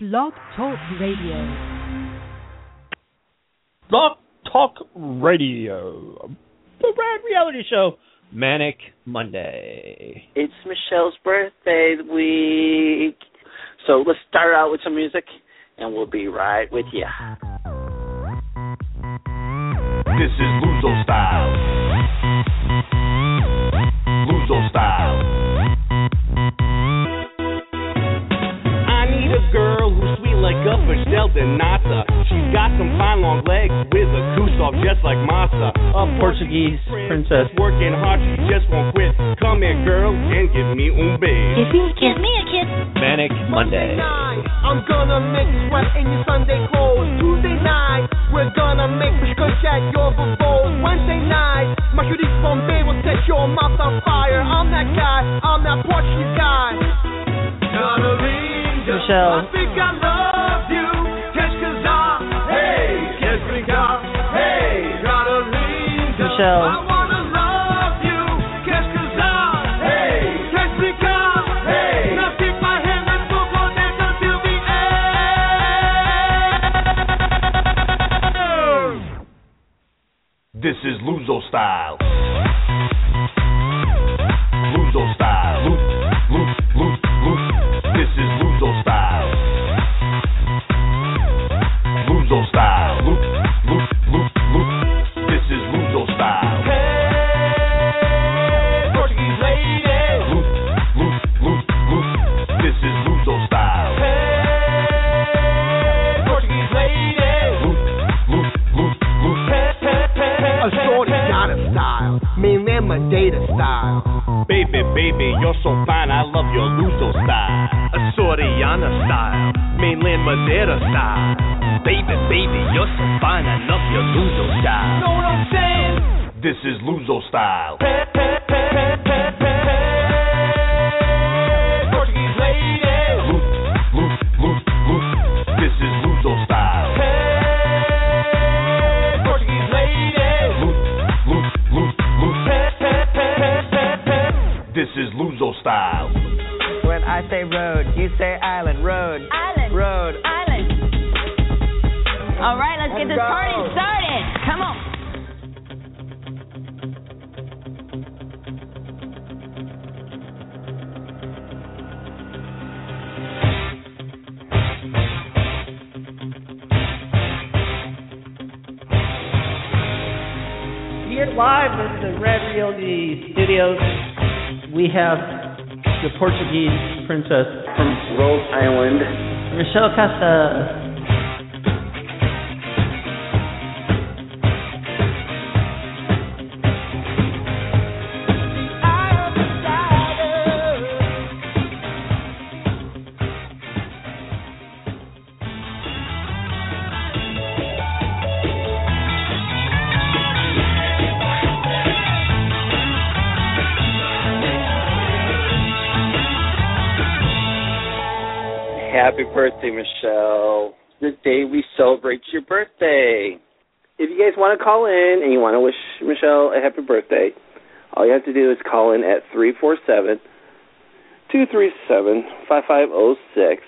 Blog Talk Radio. Blog Talk Radio. The Rad Reality Show. Manic Monday. It's Michelle's birthday week. So let's start out with some music and we'll be right with you. This is Luzo style. Luzo style. Sweet like a Sheldon Nasa. She's got some fine long legs with a goose off just like masa. A Portuguese princess. working hard, she just won't quit. Come here, girl, and give me un beijo. Give me a kiss. Manic Monday. I'm gonna make you sweat in your Sunday clothes. Tuesday night, we're gonna make me scratch at your bubbles. Wednesday night, my shooting Bombay will set your mouth on fire. I'm that guy, I'm that Portuguese guy. Michelle. I think I love end. This is Luzo style. So fine, I love your Luzo style. A Soriana style, mainland Madeira style. Baby, baby, you're so fine, I love your Luzo style. Know what I'm saying? This is Luzo style. Say road, you say island. Road. Island. Road. Island. All right, let's get this go. party started. Come on. Here live in the Red Reality Studios, we have the Portuguese princess From Rhode Island. Michelle Costa. Birthday, Michelle. The day we celebrate your birthday. If you guys want to call in and you want to wish Michelle a happy birthday, all you have to do is call in at 347 237 5506.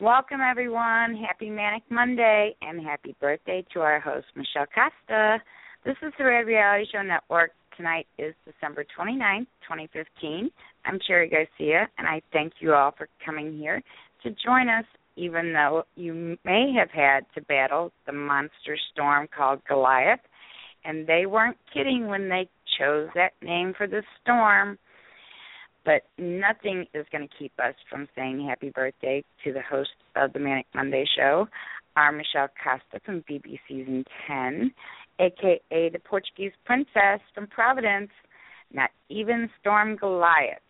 Welcome, everyone. Happy Manic Monday and happy birthday to our host, Michelle Costa. This is the Red Reality Show Network. Tonight is December 29th, 2015. I'm Cherry Garcia, and I thank you all for coming here to join us, even though you may have had to battle the monster storm called Goliath. And they weren't kidding when they chose that name for the storm but nothing is going to keep us from saying happy birthday to the host of the Manic Monday show, our Michelle Costa from BB Season 10, aka the Portuguese princess from Providence, not even Storm Goliath.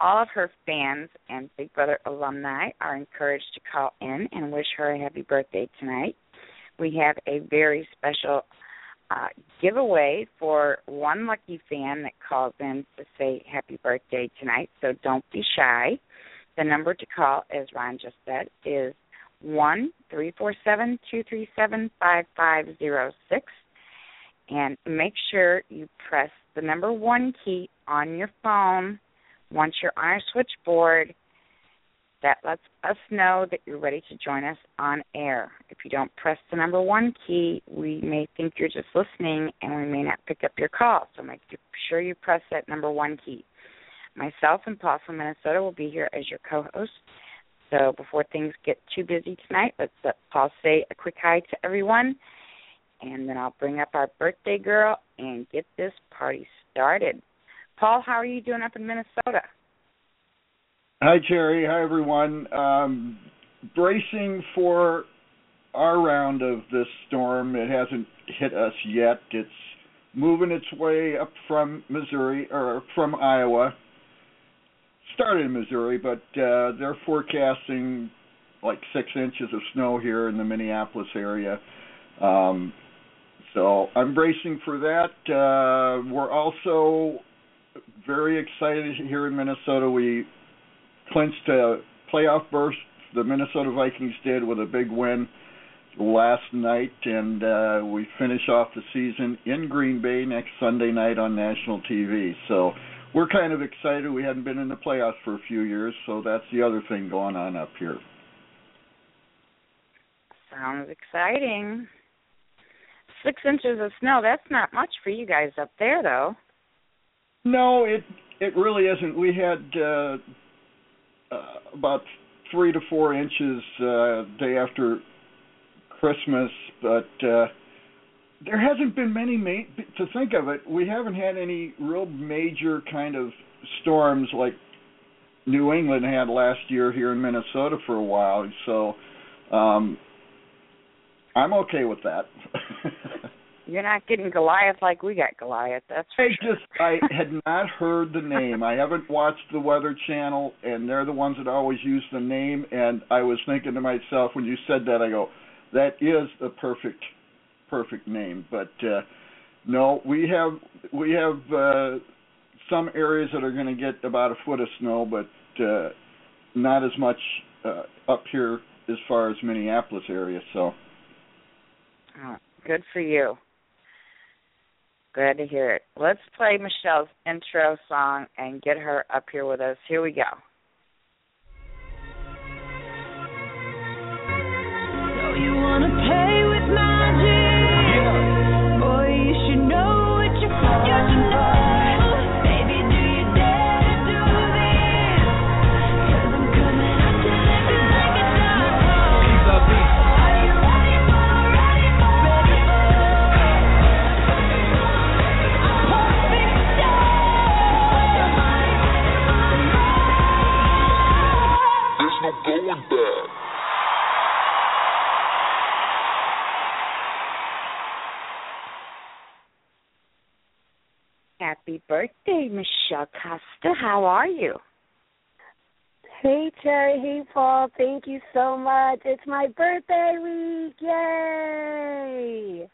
All of her fans and Big Brother alumni are encouraged to call in and wish her a happy birthday tonight. We have a very special uh, giveaway for one lucky fan that calls in to say happy birthday tonight. So don't be shy. The number to call, as Ron just said, is one three four seven two three seven five five zero six, and make sure you press the number one key on your phone once you're on our switchboard That lets us know that you're ready to join us on air. If you don't press the number one key, we may think you're just listening and we may not pick up your call. So make sure you press that number one key. Myself and Paul from Minnesota will be here as your co host. So before things get too busy tonight, let's let Paul say a quick hi to everyone and then I'll bring up our birthday girl and get this party started. Paul, how are you doing up in Minnesota? Hi, Cherry. Hi, everyone. Um, bracing for our round of this storm. It hasn't hit us yet. It's moving its way up from Missouri or from Iowa. Started in Missouri, but uh, they're forecasting like six inches of snow here in the Minneapolis area. Um, so I'm bracing for that. Uh, we're also very excited here in Minnesota. We clinched a playoff berth. The Minnesota Vikings did with a big win last night, and uh, we finish off the season in Green Bay next Sunday night on national TV. So we're kind of excited. We hadn't been in the playoffs for a few years, so that's the other thing going on up here. Sounds exciting. Six inches of snow, that's not much for you guys up there, though. No, it it really isn't. We had uh, uh, about three to four inches uh, day after Christmas, but uh, there hasn't been many. Ma- to think of it, we haven't had any real major kind of storms like New England had last year here in Minnesota for a while. So um, I'm okay with that. You're not getting Goliath like we got Goliath. That's for I sure. just I had not heard the name. I haven't watched the Weather Channel, and they're the ones that always use the name. And I was thinking to myself when you said that, I go, that is a perfect, perfect name. But uh, no, we have we have uh, some areas that are going to get about a foot of snow, but uh, not as much uh, up here as far as Minneapolis area. So. Oh, good for you. Glad to hear it. Let's play Michelle's intro song and get her up here with us. Here we go. So you wanna play going back. Happy birthday, Michelle Costa. How are you? Hey Cherry, hey Paul, thank you so much. It's my birthday week, yay!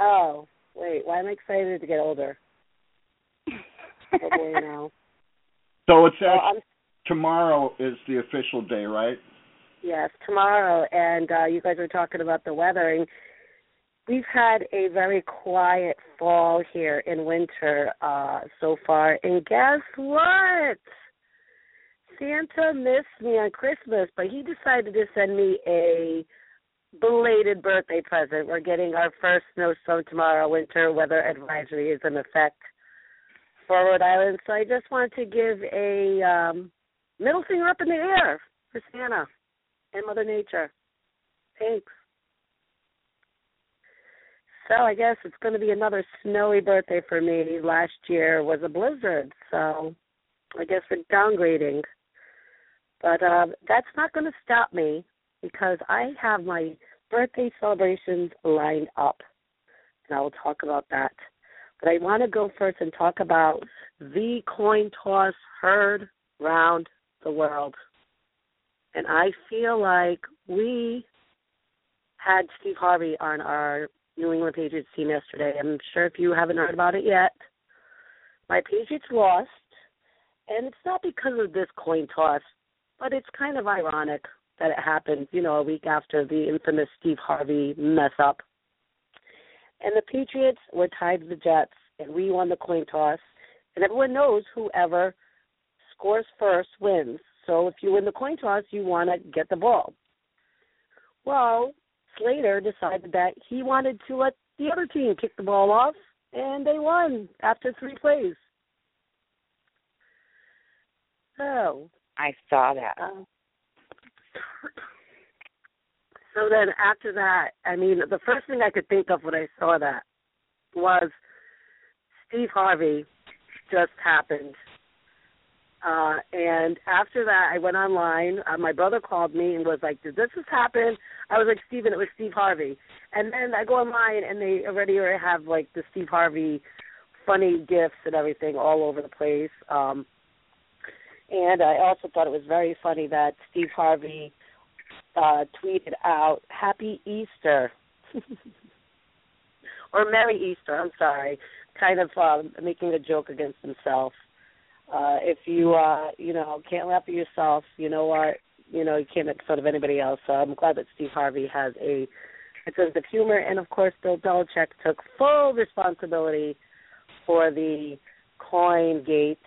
Oh, wait, why am I excited to get older? oh boy, now. So it's Well, actually, I'm tomorrow is the official day, right? Yes, tomorrow, and uh, you guys were talking about the weather, and we've had a very quiet fall here in winter uh, so far. And guess what? Santa missed me on Christmas, but he decided to send me a belated birthday present. We're getting our first snowstorm tomorrow. Winter weather advisory is in effect for Rhode Island, so I just wanted to give a um, middle finger up in the air for Santa and Mother Nature. Thanks. So I guess it's going to be another snowy birthday for me. Last year was a blizzard, so I guess we're downgrading. But uh, that's not going to stop me because I have my birthday celebrations lined up, and I will talk about that. But I want to go first and talk about the coin toss heard round the world. And I feel like we had Steve Harvey on our New England Patriots team yesterday. I'm sure if you haven't heard about it yet, my Patriots lost, and it's not because of this coin toss, but it's kind of ironic that it happened, you know, a week after the infamous Steve Harvey mess up. And the Patriots were tied to the Jets, and we won the coin toss. And everyone knows whoever scores first wins. So if you win the coin toss, you want to get the ball. Well, Slater decided that he wanted to let the other team kick the ball off, and they won after three plays. So I saw that. um, so then after that, I mean, the first thing I could think of when I saw that was Steve Harvey just happened. Uh, and after that, I went online. Uh, my brother called me and was like, "Did this just happen?" I was like, "Steven, it was Steve Harvey." And then I go online, and they already have like the Steve Harvey funny gifs and everything all over the place. Um, and I also thought it was very funny that Steve Harvey uh, tweeted out "Happy Easter" or "Merry Easter." I'm sorry, kind of um, making a joke against himself. Uh, if you uh, you know can't laugh at yourself, you know what? You know you can't make fun of anybody else. So I'm glad that Steve Harvey has a a sense of humor, and of course Bill Belichick took full responsibility for the coin gate.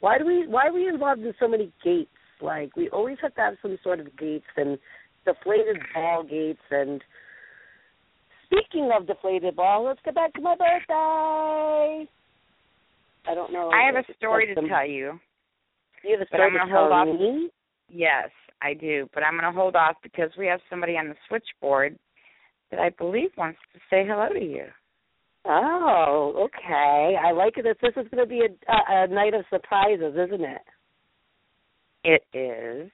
Why do we why are we involved in so many gates? Like we always have to have some sort of gates and deflated ball gates and speaking of deflated ball, let's get back to my birthday. I don't know. I have a story to some- tell you. You have a story to tell off. me? Yes, I do, but I'm going to hold off because we have somebody on the switchboard that I believe wants to say hello to you. Oh, okay. I like it. That this is going to be a, a night of surprises, isn't it? It is.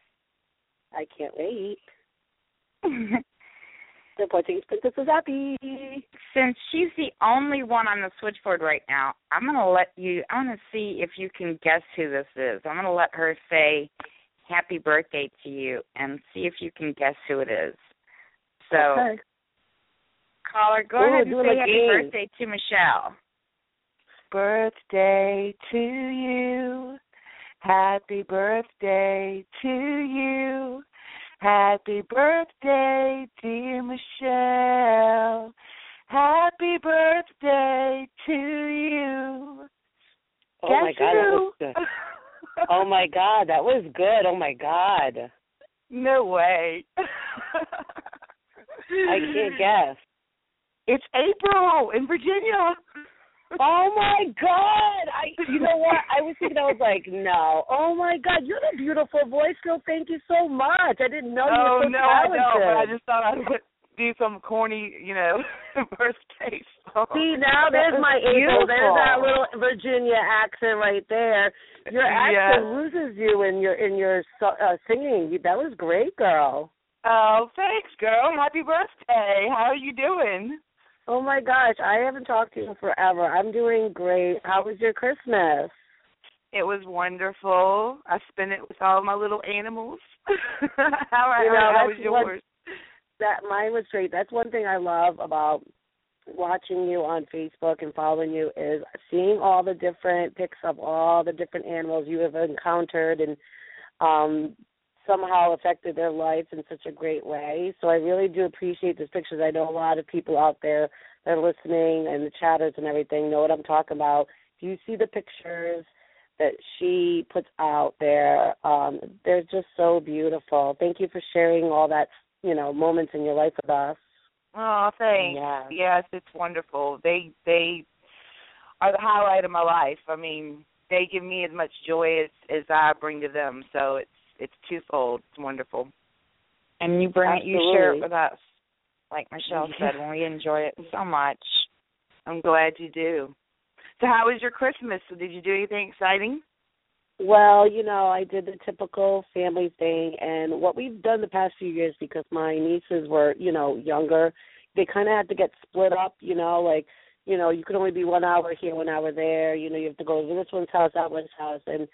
I can't wait. the Portuguese princess is happy. Since she's the only one on the switchboard right now, I'm going to let you, I'm going to see if you can guess who this is. I'm going to let her say happy birthday to you and see if you can guess who it is. So, okay. caller, go Ooh, ahead and say happy game. birthday to Michelle. Birthday to you. Happy birthday to you. Happy birthday, dear Michelle. Happy birthday to you. Oh Guess my god, that was good. Oh my god, that was good. Oh my god. no way. I can't guess. It's April in Virginia. Oh my god! I you know what? I was thinking I was like, no. Oh my god, you have a beautiful voice, girl. Thank you so much. I didn't know you oh were so no, I talented. don't. But I just thought I would do some corny, you know, birthday song. See now, there's my April. There's that little Virginia accent right there. Your accent loses you in your in your uh, singing. That was great, girl. Oh, thanks, girl. Happy birthday. How are you doing? Oh my gosh, I haven't talked to you in forever. I'm doing great. How was your Christmas? It was wonderful. I spent it with all my little animals. how You know, how, was what- yours? that mine was great. That's one thing I love about watching you on Facebook and following you is seeing all the different pics of all the different animals you have encountered and um somehow affected their life in such a great way. So I really do appreciate these pictures. I know a lot of people out there that are listening and the chatters and everything know what I'm talking about. If you see the pictures that she puts out there, um, they're just so beautiful. Thank you for sharing all that, you know, moments in your life with us. Oh, thanks. Yeah. Yes, it's wonderful. They they are the highlight of my life. I mean, they give me as much joy as as I bring to them. So it's it's twofold. It's wonderful. And you bring it, you share it with us. Like Michelle said, when we enjoy it so much. I'm glad you do. So how was your Christmas? Did you do anything exciting? Well, you know, I did the typical family thing, and what we've done the past few years because my nieces were, you know, younger, they kind of had to get split up. You know, like, you know, you could only be one hour here, one hour there. You know, you have to go to this one's house, that one's house, and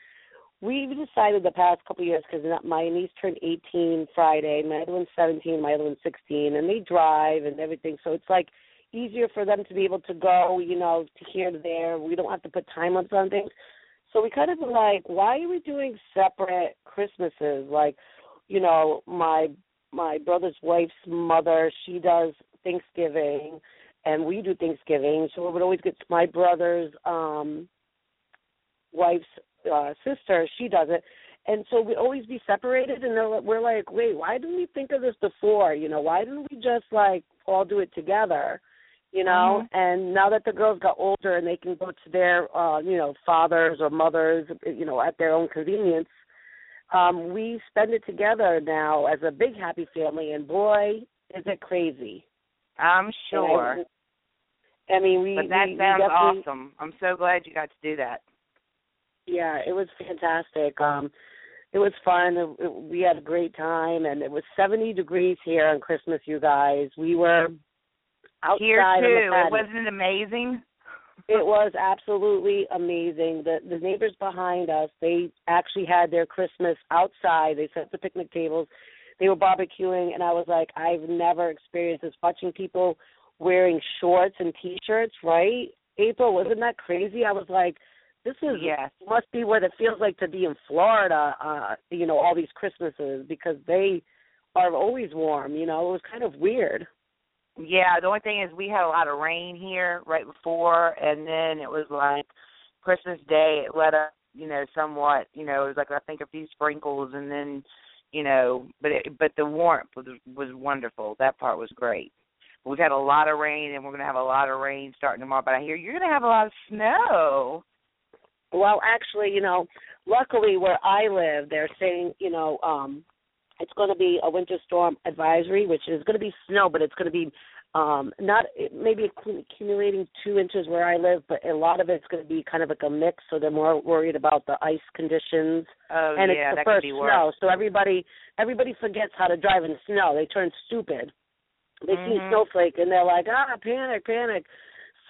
we've decided the past couple of years because my niece turned 18 Friday, my other one's 17, my other one's 16, and they drive and everything, so it's like easier for them to be able to go, you know, to here to there. We don't have to put time limits on things. So we kind of were like, why are we doing separate Christmases? Like, you know, my my brother's wife's mother, she does Thanksgiving and we do Thanksgiving. So it would always get my brother's um wife's uh sister, she does it. and so we'd always be separated. And they're, like- we're like, wait, why didn't we think of this before? You know, why didn't we just like all do it together? You know, and now that the girls got older and they can go to their, uh, you know, fathers or mothers, you know, at their own convenience, um, we spend it together now as a big happy family. And boy, is it crazy! I'm sure. I, I mean, we. but that we, we sounds definitely- awesome. I'm so glad you got to do that. Yeah, it was fantastic. Um, it was fun. It, it, we had a great time, and it was 70 degrees here on Christmas. You guys, we were outside Here too. It wasn't amazing? It was absolutely amazing. The the neighbors behind us, they actually had their Christmas outside. They set the picnic tables. They were barbecuing and I was like, I've never experienced this watching people wearing shorts and t-shirts, right? April, wasn't that crazy? I was like, this is Yes. must be what it feels like to be in Florida, uh, you know, all these Christmases because they are always warm, you know. It was kind of weird. Yeah, the only thing is we had a lot of rain here right before, and then it was like Christmas Day. It let up, you know, somewhat. You know, it was like I think a few sprinkles, and then, you know, but it, but the warmth was was wonderful. That part was great. We've had a lot of rain, and we're gonna have a lot of rain starting tomorrow. But I hear you're gonna have a lot of snow. Well, actually, you know, luckily where I live, they're saying, you know, um it's going to be a winter storm advisory, which is going to be snow, but it's going to be um not maybe accumulating two inches where I live, but a lot of it's going to be kind of like a mix. So they're more worried about the ice conditions, Oh and yeah, it's the that first could be worse. snow. So everybody everybody forgets how to drive in the snow. They turn stupid. They see Mhm. snowflake and they're like, ah, panic, panic.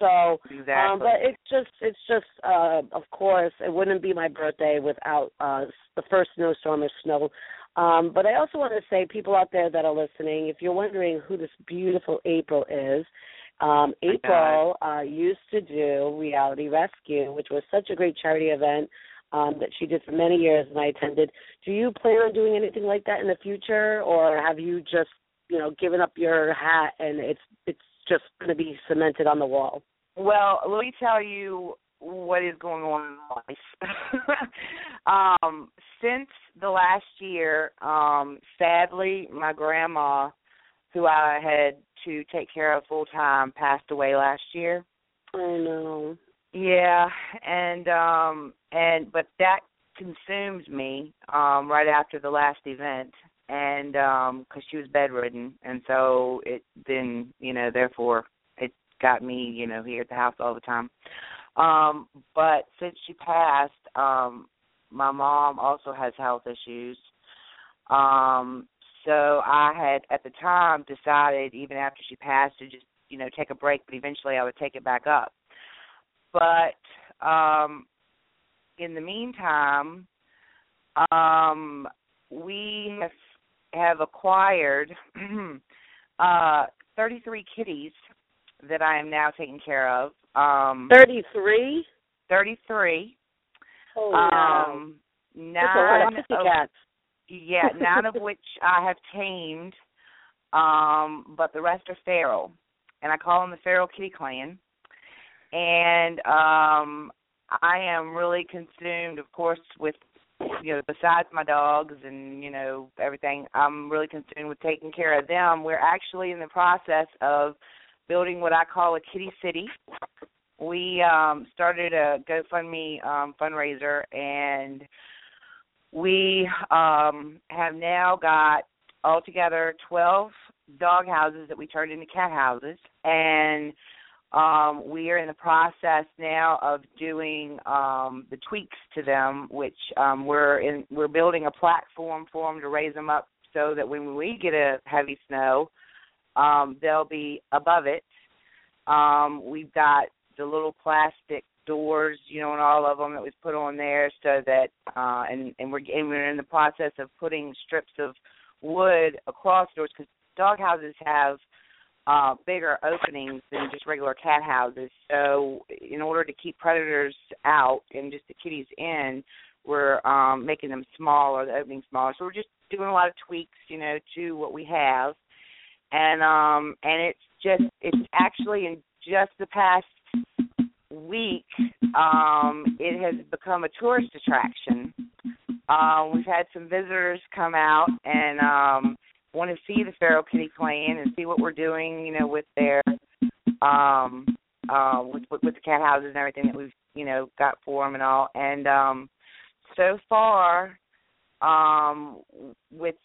So Exactly. um, but it's just it's just uh of course it wouldn't be my birthday without uh the first snowstorm or snow. Um but I also want to say people out there that are listening, if you're wondering who this beautiful April is, um April uh used to do Reality Rescue, which was such a great charity event um that she did for many years and I attended. Do you plan on doing anything like that in the future or have you just, you know, given up your hat and it's it's just going to be cemented on the wall? Well, let me tell you what is going on in my life. um, since the last year, um, sadly, my grandma, who I had to take care of full time, passed away last year. I know. Yeah, and um and but that consumed me um right after the last event and um cuz she was bedridden and so it then, you know, therefore got me, you know, here at the house all the time. Um but since she passed, um my mom also has health issues. Um so I had at the time decided even after she passed to just, you know, take a break, but eventually I would take it back up but um in the meantime um we have, have acquired uh 33 kitties that I am now taking care of um 33? 33 Oh, wow. um That's a lot of yeah, none of which I have tamed, um, but the rest are feral, and I call them the feral kitty clan. And um, I am really consumed, of course, with you know, besides my dogs and you know everything, I'm really consumed with taking care of them. We're actually in the process of building what I call a kitty city. We um, started a GoFundMe um, fundraiser, and we um, have now got altogether 12 dog houses that we turned into cat houses, and um, we are in the process now of doing um, the tweaks to them, which um, we're in. We're building a platform for them to raise them up so that when we get a heavy snow, um, they'll be above it. Um, we've got the little plastic doors, you know, and all of them that we've put on there, so that uh, and and we're and we're in the process of putting strips of wood across doors because dog houses have uh bigger openings than just regular cat houses. So in order to keep predators out and just the kitties in, we're um making them smaller, the opening smaller. So we're just doing a lot of tweaks, you know, to what we have. And um and it's just it's actually in just the past week um it has become a tourist attraction um, we've had some visitors come out and um, want to see the feral kitty clan and see what we're doing, you know, with their um, uh, with, with the cat houses and everything that we've you know got for them and all. And um, so far, um, with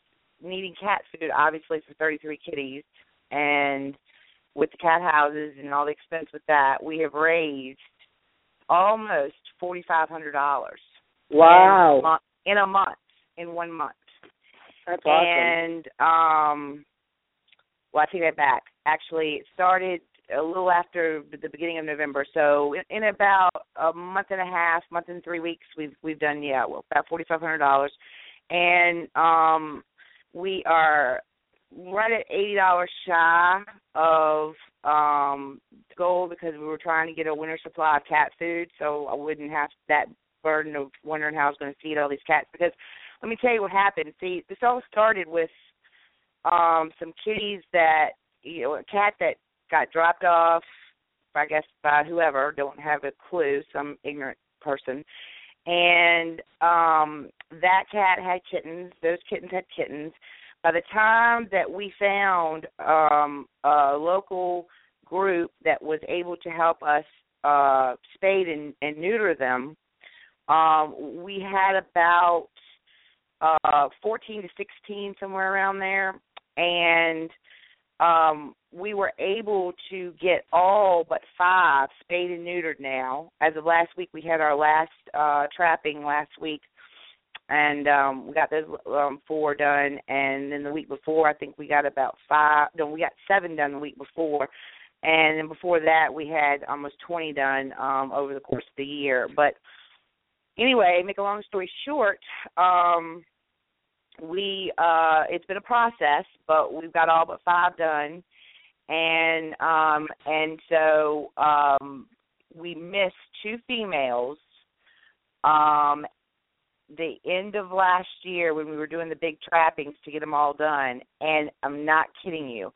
needing cat food, obviously for 33 kitties, and with the cat houses and all the expense with that, we have raised almost forty five hundred dollars. Wow. In a, month, in a month, in one month. That's awesome. And um, well, I take that back. Actually, it started a little after the beginning of November. So in, in about a month and a half, month and three weeks, we've we've done yeah, well, about forty five hundred dollars, and um, we are right at eighty dollars shy of um goal because we were trying to get a winter supply of cat food so I wouldn't have that burden of wondering how I was going to feed all these cats because let me tell you what happened. See, this all started with um some kitties that you know, a cat that got dropped off I guess by whoever, don't have a clue, some ignorant person. And um that cat had kittens, those kittens had kittens. By the time that we found um, a local group that was able to help us uh, spade and, and neuter them, um, we had about uh, 14 to 16, somewhere around there, and um, we were able to get all but five spayed and neutered now. As of last week, we had our last uh, trapping last week. And um we got those um four done. And then the week before I think we got about five no we got seven done the week before. And then before that we had almost twenty done um over the course of the year. But anyway make a long story short um we uh it's been a process but we've got all but five done and um and so um we missed two females um the end of last year when we were doing the big trappings to get them all done, and I'm not kidding you,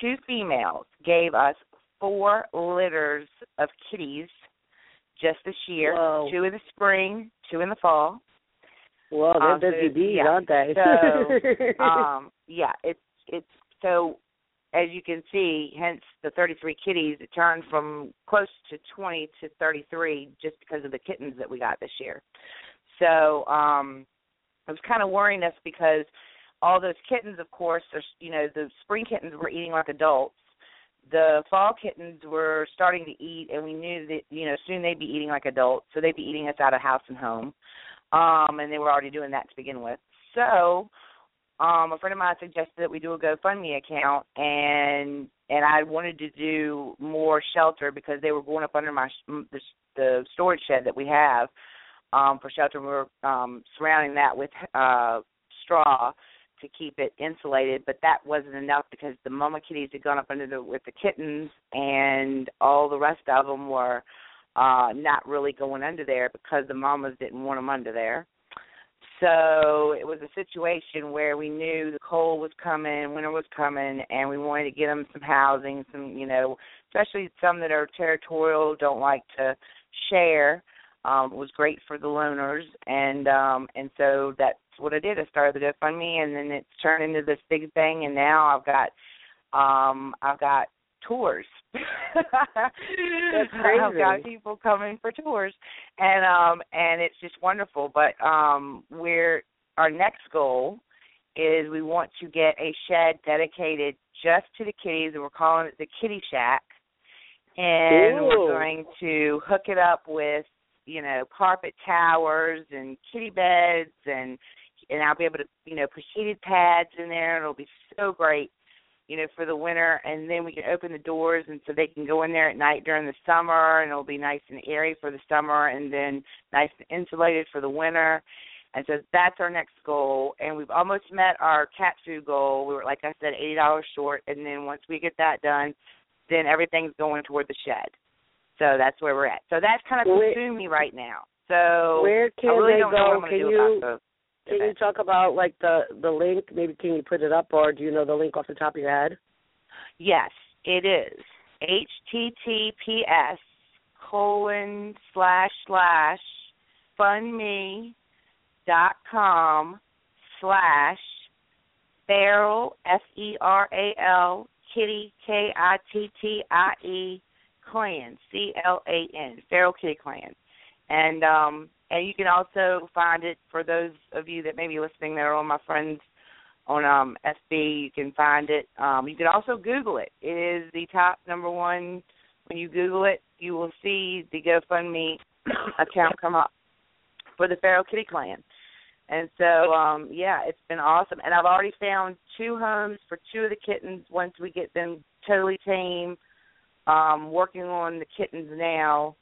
two females gave us four litters of kitties just this year. Whoa. Two in the spring, two in the fall. Well, they're Um, so, busy bees, yeah. aren't they? So, um, yeah, it's it's so as you can see, hence the 33 kitties, it turned from close to 20 to 33 just because of the kittens that we got this year. So um it was kind of worrying us because all those kittens, of course, are you know the spring kittens were eating like adults. The fall kittens were starting to eat, and we knew that you know soon they'd be eating like adults, so they'd be eating us out of house and home. Um, and they were already doing that to begin with. So um, a friend of mine suggested that we do a GoFundMe account, and and I wanted to do more shelter because they were going up under my the, the storage shed that we have um, for shelter. We were um, surrounding that with uh, straw to keep it insulated, but that wasn't enough because the mama kitties had gone up under the with the kittens, and all the rest of them were uh, not really going under there because the mamas didn't want them under there. So it was a situation where we knew the cold was coming, winter was coming, and we wanted to get them some housing, some you know, especially some that are territorial, don't like to share. Um, was great for the loners, and um, and so that's what I did. I started the GoFundMe, and then it's turned into this big thing, and now I've got um, I've got tours. That's I've got people coming for tours, and um, and it's just wonderful. But um, we're our next goal is we want to get a shed dedicated just to the kitties, and we're calling it the Kitty Shack. And Ooh. we're going to hook it up with, you know, carpet towers and kitty beds, and and I'll be able to, you know, put heated pads in there. and It'll be so great, you know, for the winter. And then we can open the doors, and so they can go in there at night during the summer, and it'll be nice and airy for the summer, and then nice and insulated for the winter. And so that's our next goal. And we've almost met our cat food goal. We were, like I said, eighty dollars short. And then once we get that done, then everything's going toward the shed. So that's where we're at. So that's kind of Where- consuming me right now. So Where can I really they don't know what go? I'm Can do you can you talk about like the the link? Maybe can you put it up, or do you know the link off the top of your head? Yes, it is. HTTPS colon slash slash fundme dot com slash feral F E R A L Kitty K I T T I E Clan C L A N Feral Kitty Clan, and um and you can also find it for those of you that may be listening that are on my friends on um FB. You can find it. Um, you can also Google it. It is the top number one. When you Google it, you will see the GoFundMe account come up for the Feral Kitty Clan. And so, um, yeah, it's been awesome. And I've already found two homes for two of the kittens once we get them totally tame. Um, working on the kittens now.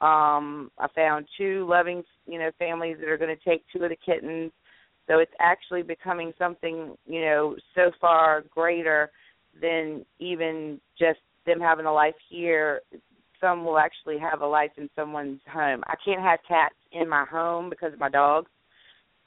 Um, I found two loving, you know, families that are going to take two of the kittens. So it's actually becoming something, you know, so far greater than even just them having a life here. Some will actually have a life in someone's home. I can't have cats in my home because of my dogs.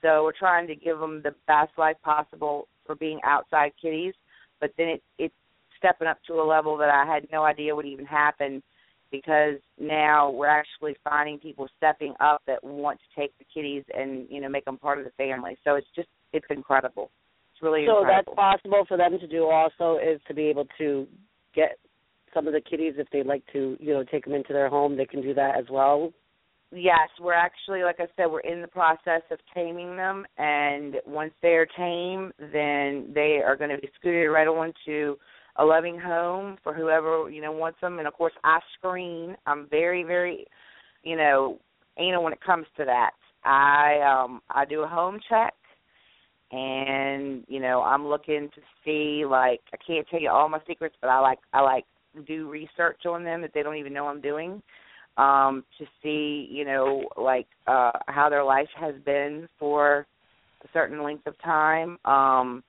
So we're trying to give them the best life possible for being outside kitties, but then it it's stepping up to a level that I had no idea would even happen because now we're actually finding people stepping up that want to take the kitties and you know make them part of the family. So it's just it's incredible. It's really incredible. so incredible. that's possible for them to do also is to be able to get some of the kitties if they'd like to, you know, take them into their home. They can do that as well. Yes, we're actually, like I said, we're in the process of taming them, and once they're tame, then they are going to be scooted right on to a loving home for whoever you know wants them. And of course, I screen. I'm very, very, you know, anal when it comes to that. I um I do a home check, and you know I'm looking to see like I can't tell you all my secrets, but I like I like do research on them that they don't even know I'm doing um to see you know like uh how their life has been for a certain length of time um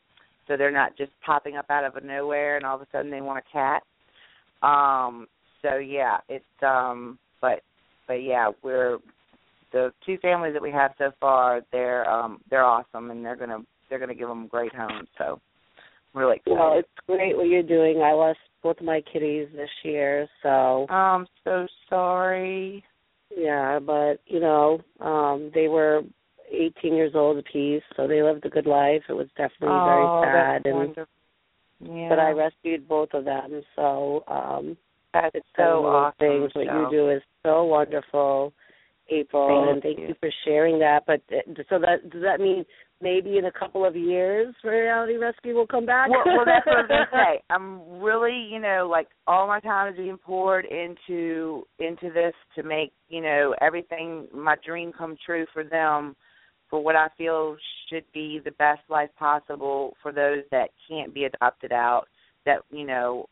so they're not just popping up out of nowhere and all of a sudden they want a cat um so yeah it's um but but yeah we're the two families that we have so far they're um they're awesome and they're going to they're going to give them great homes so I'm really excited Well, it's great what you're doing. I lost both my kitties this year, so I'm so sorry. Yeah, but you know, um, they were 18 years old apiece, so they lived a good life. It was definitely oh, very sad, and wonderful. Yeah. but I rescued both of them. So um, that's it's so awesome. things. What you do is so wonderful, April, Thank and thank you. you for sharing that. But uh, so that does that mean maybe in a couple of years, Reality Rescue will come back? well, well, that's what I was gonna say. I'm really, you know, like all my time is being poured into into this to make, you know, everything my dream come true for them, for what I feel should be the best life possible for those that can't be adopted out, that you know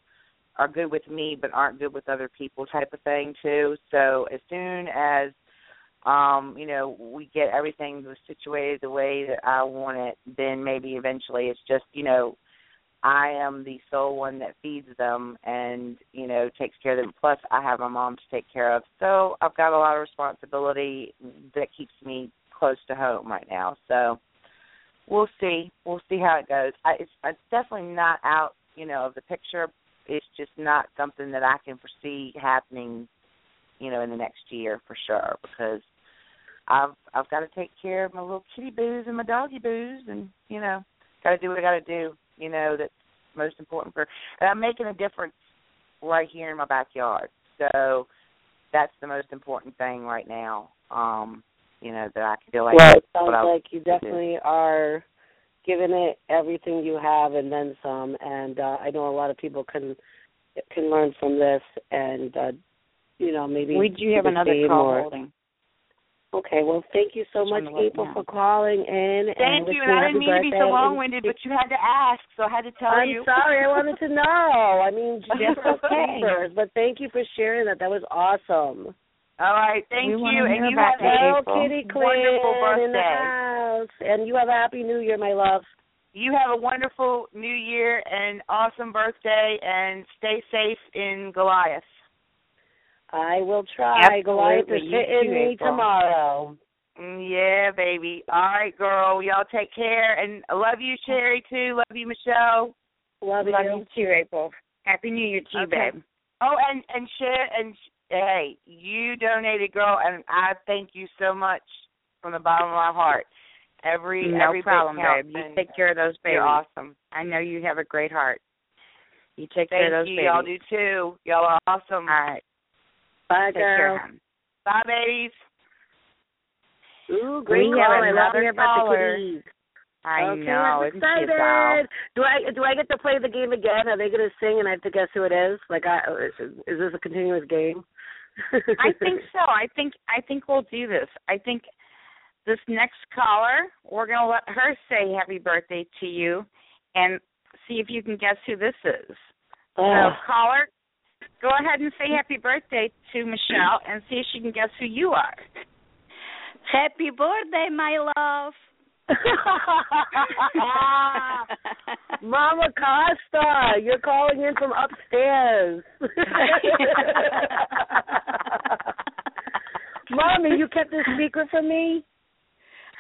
are good with me but aren't good with other people, type of thing too. So as soon as um, you know, we get everything situated the way that I want it, then maybe eventually it's just, you know, I am the sole one that feeds them and, you know, takes care of them. Plus I have my mom to take care of. So I've got a lot of responsibility that keeps me close to home right now. So we'll see. We'll see how it goes. I it's, it's definitely not out, you know, of the picture. It's just not something that I can foresee happening you know, in the next year for sure because I've I've got to take care of my little kitty boos and my doggy boos and you know, got to do what I got to do, you know, that's most important for and I'm making a difference right here in my backyard. So that's the most important thing right now. Um, you know, that I feel like well, it what sounds I like you do. definitely are giving it everything you have and then some. And uh, I know a lot of people can can learn from this and uh, you know maybe We do have another same call or- holding. Okay, well, thank you so much, wanna let you April, for calling in. and Thank wish you, and I didn't mean to be so long-winded, but you had to ask, so I had to tell you. I'm sorry, I wanted to know. I mean, just That's for papers, but thank you for sharing that. That was awesome. All right, thank We you, and you have a April. Kitty wonderful Clan in the birthday. house, and you have a happy New Year, my love. You have a wonderful New Year and awesome birthday, and stay safe in Goliath. I will try. Goliath is Absolutely. Hitting me April. tomorrow. Mm, Yeah, baby. All right, girl. Y'all take care, and I love you, Cherry, too. Love you, Michelle. Love, Love you. you too, April. Happy New Year to you, Okay. babe. Oh, and and share and hey, you donated, girl, and I thank you so much from the bottom of my heart. Every no every problem, babe. You take care of those babies. You're awesome. I know you have a great heart. You take Thank care of those you. babies. Y'all do too. Y'all are awesome. All right. Bye, Take care, girl. hon. Bye, babies. Ooh, great We have call. I love another hearing about the caller. kitties. I okay, know. I'm Isn't she a doll? excited. Do I do I get to play the game again? Are they going to sing and I have to guess who it is? Like, I, is, is this a continuous game? I think so. I think I think we'll do this. I think this next caller, we're gonna let her say happy birthday to you, and see if you can guess who this is. So, Oh. caller, go ahead and say happy birthday to Michelle, and see if she can guess who you are. Happy birthday, my love. Mama Costa, you're calling in from upstairs. Mommy, you kept this secret from me?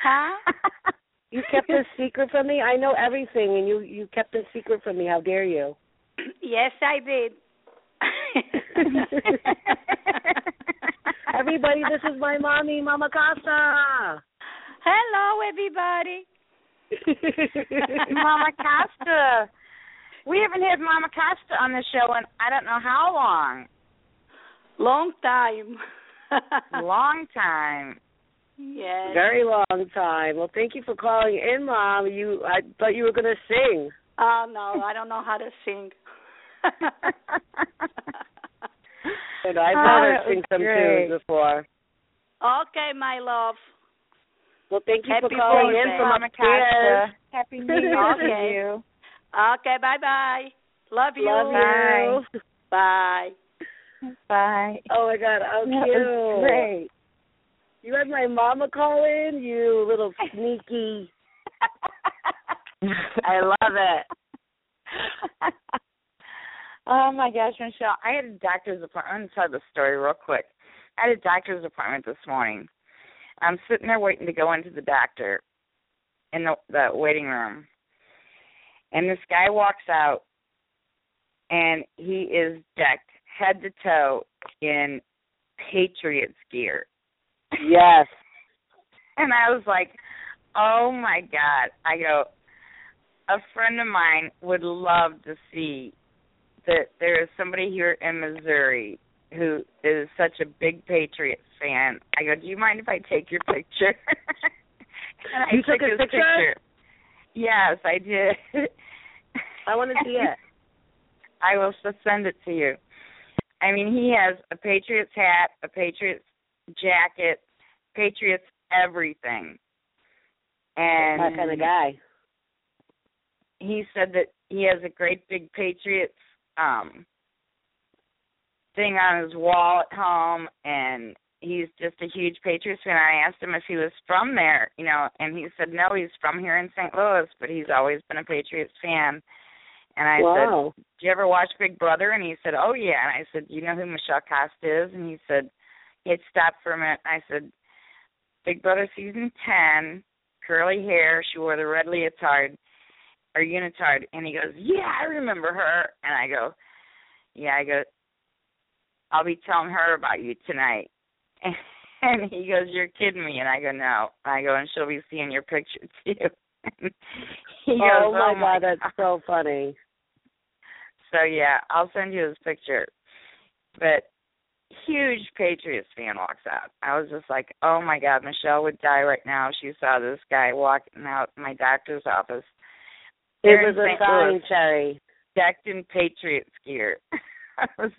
Huh? You kept this secret from me? I know everything and you you kept this secret from me. How dare you? yes, I did. Everybody, this is my mommy, Mama Costa. Hello, everybody. Mama Costa. We haven't had Mama Costa on the show in I don't know how long. Long time. long time. Yes. Very long time. Well, thank you for calling in, Mom. You, I thought you were going to sing. Oh no, I don't know how to sing. And I've Oh, heard her sing some great. tunes before. okay, my love. Well, thank you Happy for calling in birthday. from Mama upstairs. Happy New Year Okay. to you. Okay, bye bye. Love you. Love Bye. you. Bye. Bye. Oh my God, how That cute! was great. You had my mama call in, you little sneaky. I love it. oh my gosh, Michelle. I had a doctor's appointment. I'm going to tell the story real quick. I had a doctor's appointment this morning. I'm sitting there waiting to go into the doctor in the the waiting room. And this guy walks out and he is decked head to toe in Patriots gear. Yes. And I was like, oh my God. I go, a friend of mine would love to see that there is somebody here in Missouri who is such a big Patriots fan. I go, do you mind if I take your picture? and I You took his his picture? Yes, I did. I want to see it. I will send it to you. I mean, he has a Patriots hat, a Patriots jacket, Patriots everything. And that kind of guy. he said that he has a great big Patriots um thing on his wall at home and he's just a huge Patriots fan. I asked him if he was from there, you know, and he said no, he's from here in St. Louis, but he's always been a Patriots fan. And I wow. said, "Do you ever watch Big Brother?" And he said, "Oh yeah." And I said, "Do you know who Michelle Costa is?" And he said, he had stopped for a minute. I said, "Big Brother season ten, curly hair. She wore the red leotard or unitard." And he goes, "Yeah, I remember her." And I go, "Yeah." I go, "I'll be telling her about you tonight." And he goes, "You're kidding me." And I go, "No." I go, "And she'll be seeing your picture too." he oh goes, oh my my God, that's so funny. so yeah, I'll send you his picture. But huge Patriots fan walks out. I was just like, oh my God, Michelle would die right now if she saw this guy walking out my doctor's office. It was a sign, Cherry. decked in Patriots gear. I was,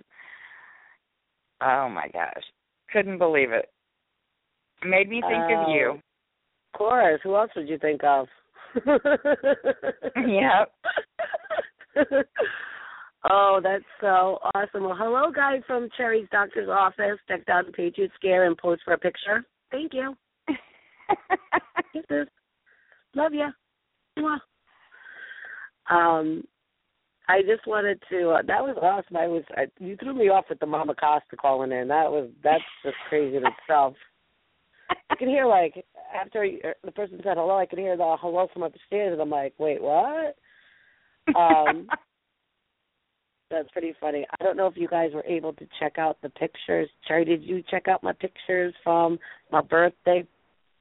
oh my gosh, couldn't believe it. Made me think of you. Of course. Who else would you think of? Yep. oh, that's so awesome. Well, hello, guy from Cherry's doctor's office. Decked out in Patriots gear and pose for a picture. Thank you. Kisses. Love you. Um, I just wanted to. Uh, that was awesome. I was. I, you threw me off with the Mama Costa calling in. That was. That's just crazy in itself. I could hear like after uh, the person said hello, I could hear the hello from upstairs, and I'm like, wait, what? Um, that's pretty funny. I don't know if you guys were able to check out the pictures. Cherry, did you check out my pictures from my birthday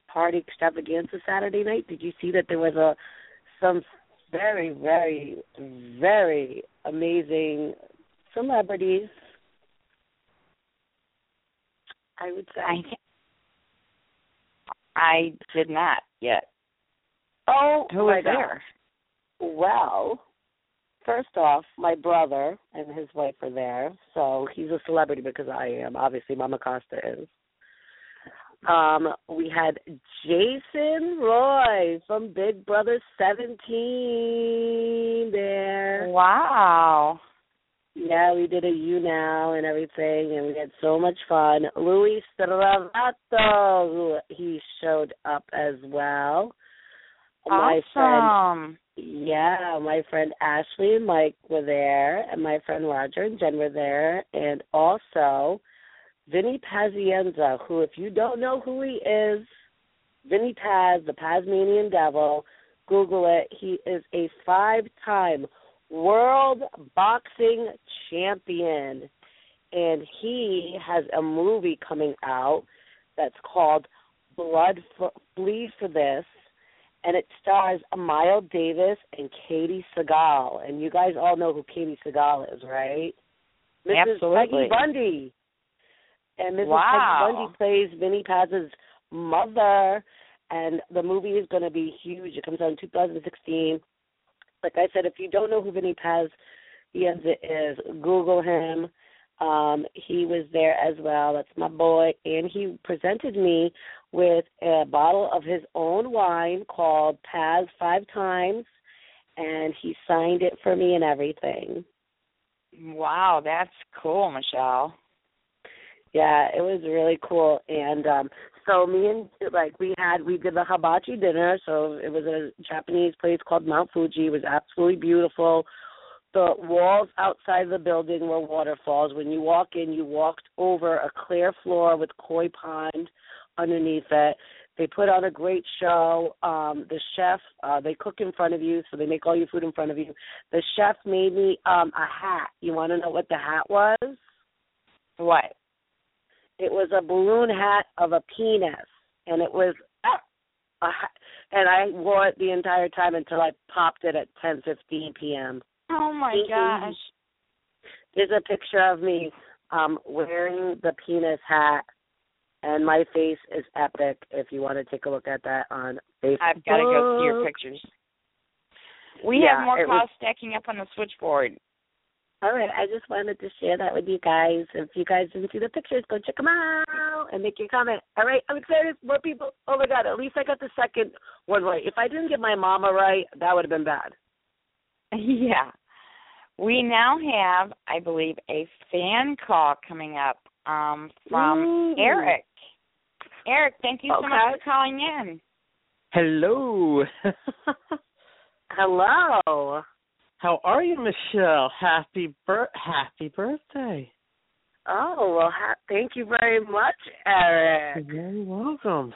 party extravaganza Saturday night? Did you see that there was a some very, very, very amazing celebrities? I would say. I I did not yet. Oh, Who was God. there? Well, first off, my brother and his wife are there, so he's a celebrity because I am. Obviously, Mama Costa is. Um, we had Jason Roy from Big Brother 17 there. Wow. Yeah, we did a you now and everything, and we had so much fun. Luis Travato, he showed up as well. My friend, Awesome. yeah, my friend Ashley and Mike were there, and my friend Roger and Jen were there, and also Vinny Pazienza, who, if you don't know who he is, Vinny Paz, the Pazmanian Devil, Google it. He is a five-time world boxing champion, and he has a movie coming out that's called Blood for, Bleed for This, and it stars Amile Davis and Katey Sagal. And you guys all know who Katey Sagal is, right? Mrs. Absolutely. Peggy Bundy. And Mrs. Wow. Peggy Bundy plays Vinny Paz's mother, and the movie is going to be huge. It comes out in 2016. Like I said, if you don't know who Vinny Paz is, is Google him. Um, he was there as well. That's my boy, and he presented me with a bottle of his own wine called Paz Five Times, and he signed it for me and everything. Wow, that's cool, Michelle. Yeah, it was really cool. And um so me and like we had we did the hibachi dinner, so it was a Japanese place called Mount Fuji. It was absolutely beautiful. The walls outside the building were waterfalls. When you walk in, you walked over a clear floor with koi pond underneath it. They put on a great show. Um, the chef, uh, they cook in front of you, so they make all your food in front of you. The chef made me um a hat. You want to know what the hat was? What? It was a balloon hat of a penis, and it was ha- and I wore it the entire time until I popped it at 10:15 p.m. Oh my gosh. There's a picture of me um wearing the penis hat, and my face is epic. If you want to take a look at that on Facebook, I've got to go see your pictures. We Yeah, have more it was- calls stacking up on the switchboard. All right, I just wanted to share that with you guys. If you guys didn't see the pictures, go check them out and make your comment. All right, I'm excited. More people. Oh my God, at least I got the second one right. If I didn't get my mama right, that would have been bad. Yeah. We now have, I believe, a fan call coming up um, from Ooh. Eric. Eric, thank you so much for calling in. Hello. Hello. How are you, Michelle? Happy bir- happy birthday. Oh well, ha- thank you very much, Eric. You're very welcome.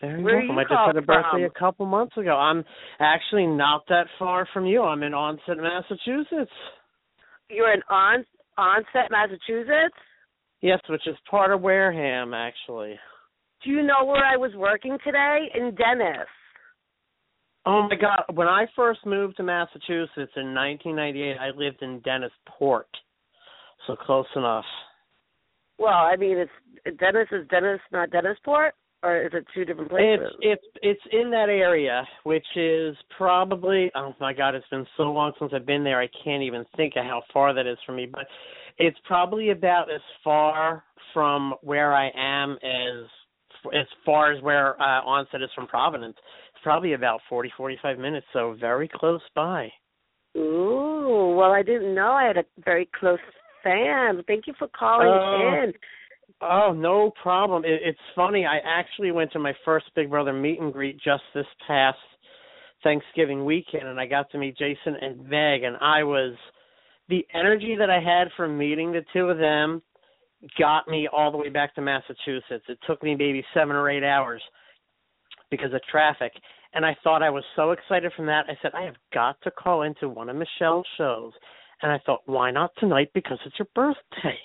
Very Where welcome. I just had a birthday from? a couple months ago. I'm actually not that far from you. I'm in Onset, Massachusetts. You're in on Onset, Massachusetts. Yes, which is part of Wareham, actually. Do you know where I was working today? In Dennis. Oh my God! When I first moved to Massachusetts in 1998, I lived in Dennisport, so close enough. Well, I mean, it's Dennis is Dennis, not Dennisport, or is it two different places? It's it's it's in that area, which is probably oh my god, it's been so long since I've been there. I can't even think of how far that is from me, but it's probably about as far from where I am as as far as where uh, Onset is from Providence. Probably about forty forty five minutes, so very close by. Ooh, well, I didn't know I had a very close fan. Thank you for calling Oh. in. Oh, no problem. It, it's funny. I actually went to my first Big Brother meet and greet just this past Thanksgiving weekend, and I got to meet Jason and Meg, and I was the energy that I had from meeting the two of them got me all the way back to Massachusetts. It took me maybe seven or eight hours because of traffic. And I thought I was so excited from that. I said, I have got to call into one of Michelle's shows. And I thought, why not tonight? Because it's your birthday.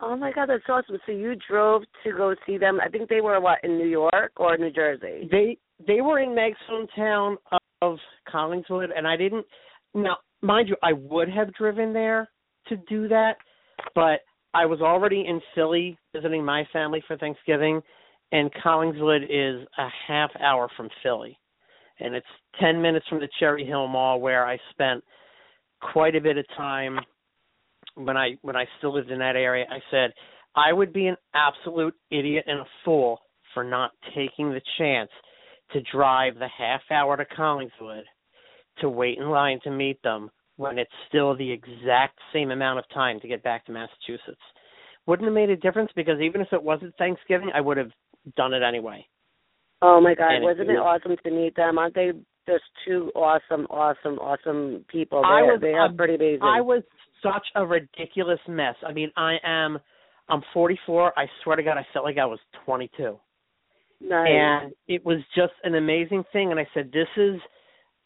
Oh my God, that's awesome! So you drove to go see them. I think they were what in New York or New Jersey. They they were in Meg's hometown of Collingswood, and I didn't. Now, mind you, I would have driven there to do that, but I was already in Philly visiting my family for Thanksgiving, and Collingswood is a half hour from Philly, and it's ten minutes from the Cherry Hill Mall where I spent quite a bit of time when I when I still lived in that area. I said I would be an absolute idiot and a fool for not taking the chance to drive the half hour to Collingswood to wait in line to meet them when it's still the exact same amount of time to get back to Massachusetts. Wouldn't have made a difference because even if it wasn't Thanksgiving, I would have done it anyway. Oh my God, And wasn't it awesome to meet them? Aren't they just two awesome, awesome, awesome people? I They're, was they are um, pretty amazing. I was such a ridiculous mess. I mean, I am I'm 44. I swear to God, I felt like I was 22. nice. And it was just an amazing thing. And I said, this is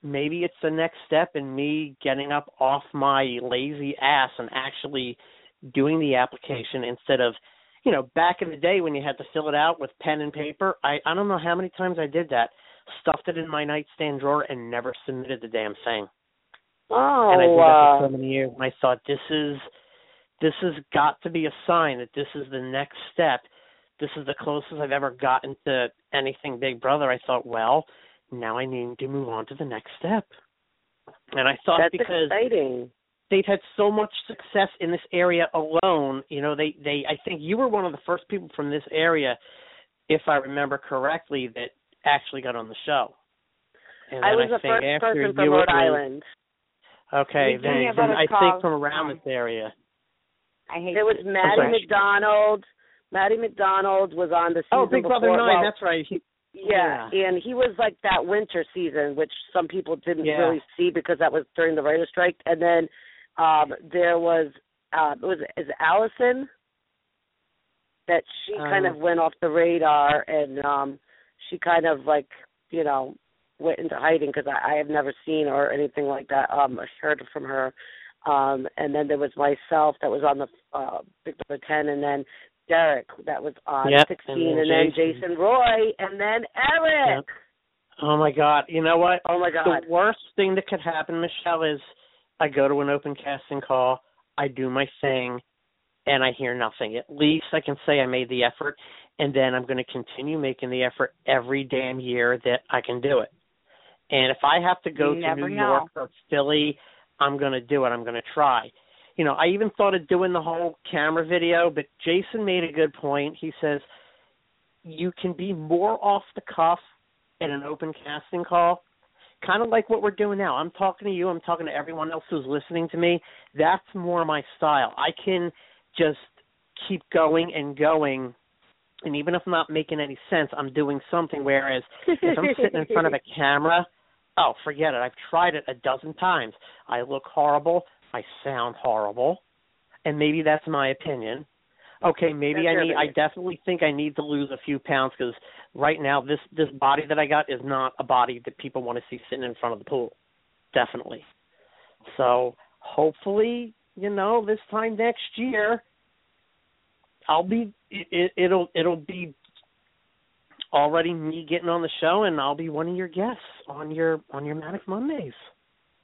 maybe it's the next step in me getting up off my lazy ass and actually doing the application instead of, you know, back in the day when you had to fill it out with pen and paper. I I don't know how many times I did that. Stuffed it in my nightstand drawer and never submitted the damn thing. oh, and I did that for so many years. And I thought this is this has got to be a sign that this is the next step. This is the closest I've ever gotten to anything Big Brother. I thought, well, now I need to move on to the next step. And I thought that's because exciting. They've had so much success in this area alone, you know, they they I think you were one of the first people from this area, if I remember correctly, that actually got on the show. And I was I the think first after person from Rhode Island. Okay, Did you hear then about from, a I call? think from around this area. I hate There was. Maddie sorry. McDonald. Maddie McDonald was on the oh, season Oh, Big Brother. Nine. well, that's right. He, yeah, and he was like that winter season, which some people didn't Yeah. really see because that was during the writer's strike. And then um there was uh was is Allison that she kind Um, of went off the radar and um she kind of like you know went into hiding because I, I have never seen her or anything like that um heard from her um and then there was myself that was on the uh Big Brother 10 and then Derrick that was on Yep, 16 and then and then Jason. Jason Roy and then Eric oh my God! You know what? oh my god The worst thing that could happen, Michelle, is I go to an open casting call, I do my thing, and I hear nothing. At least I can say I made the effort, and then I'm going to continue making the effort every damn year that I can do it. And if I have to go You to New know. York or Philly, I'm going to do it. I'm going to try. You know, I even thought of doing the whole camera video, but Jason made a good point. He says you can be more off the cuff in an open casting call, kind of like what we're doing now. I'm talking to you, I'm talking to everyone else who's listening to me. That's more my style. I can just keep going and going and even if I'm not making any sense, I'm doing something whereas if I'm sitting in front of a camera, oh, forget it. I've tried it a dozen times. I look horrible, I sound horrible, and maybe that's my opinion. Okay, maybe That's I need. I definitely think I need to lose a few pounds because right now this this body that I got is not a body that people want to see sitting in front of the pool. Definitely. So hopefully, you know, this time next year, I'll be. It, it, it'll it'll be already me getting on the show, and I'll be one of your guests on your on your Manic Mondays.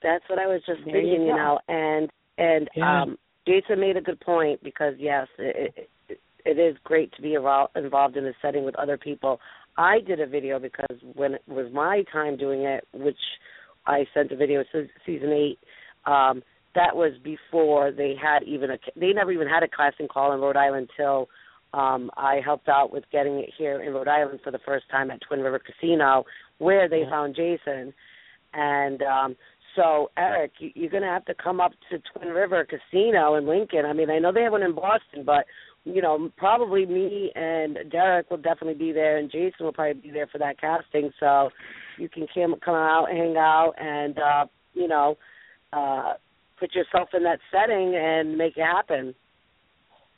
That's what I was just There thinking, you go. know, and and Yeah. um Jason made a good point because yes, it, it, it is great to be invol- involved in a setting with other people. I did a video because when it was my time doing it, which I sent a video to season eight, um, that was before they had even a they never even had a casting call in Rhode Island till um I helped out with getting it here in Rhode Island for the first time at Twin River Casino where they found Jason and um so Eric, you, you're going to have to come up to Twin River Casino in Lincoln. I mean, I know they have one in Boston, but you know, probably me and Derrick will definitely be there, and Jason will probably be there for that casting. So you can come come out, hang out, and uh, you know, uh, put yourself in that setting and make it happen.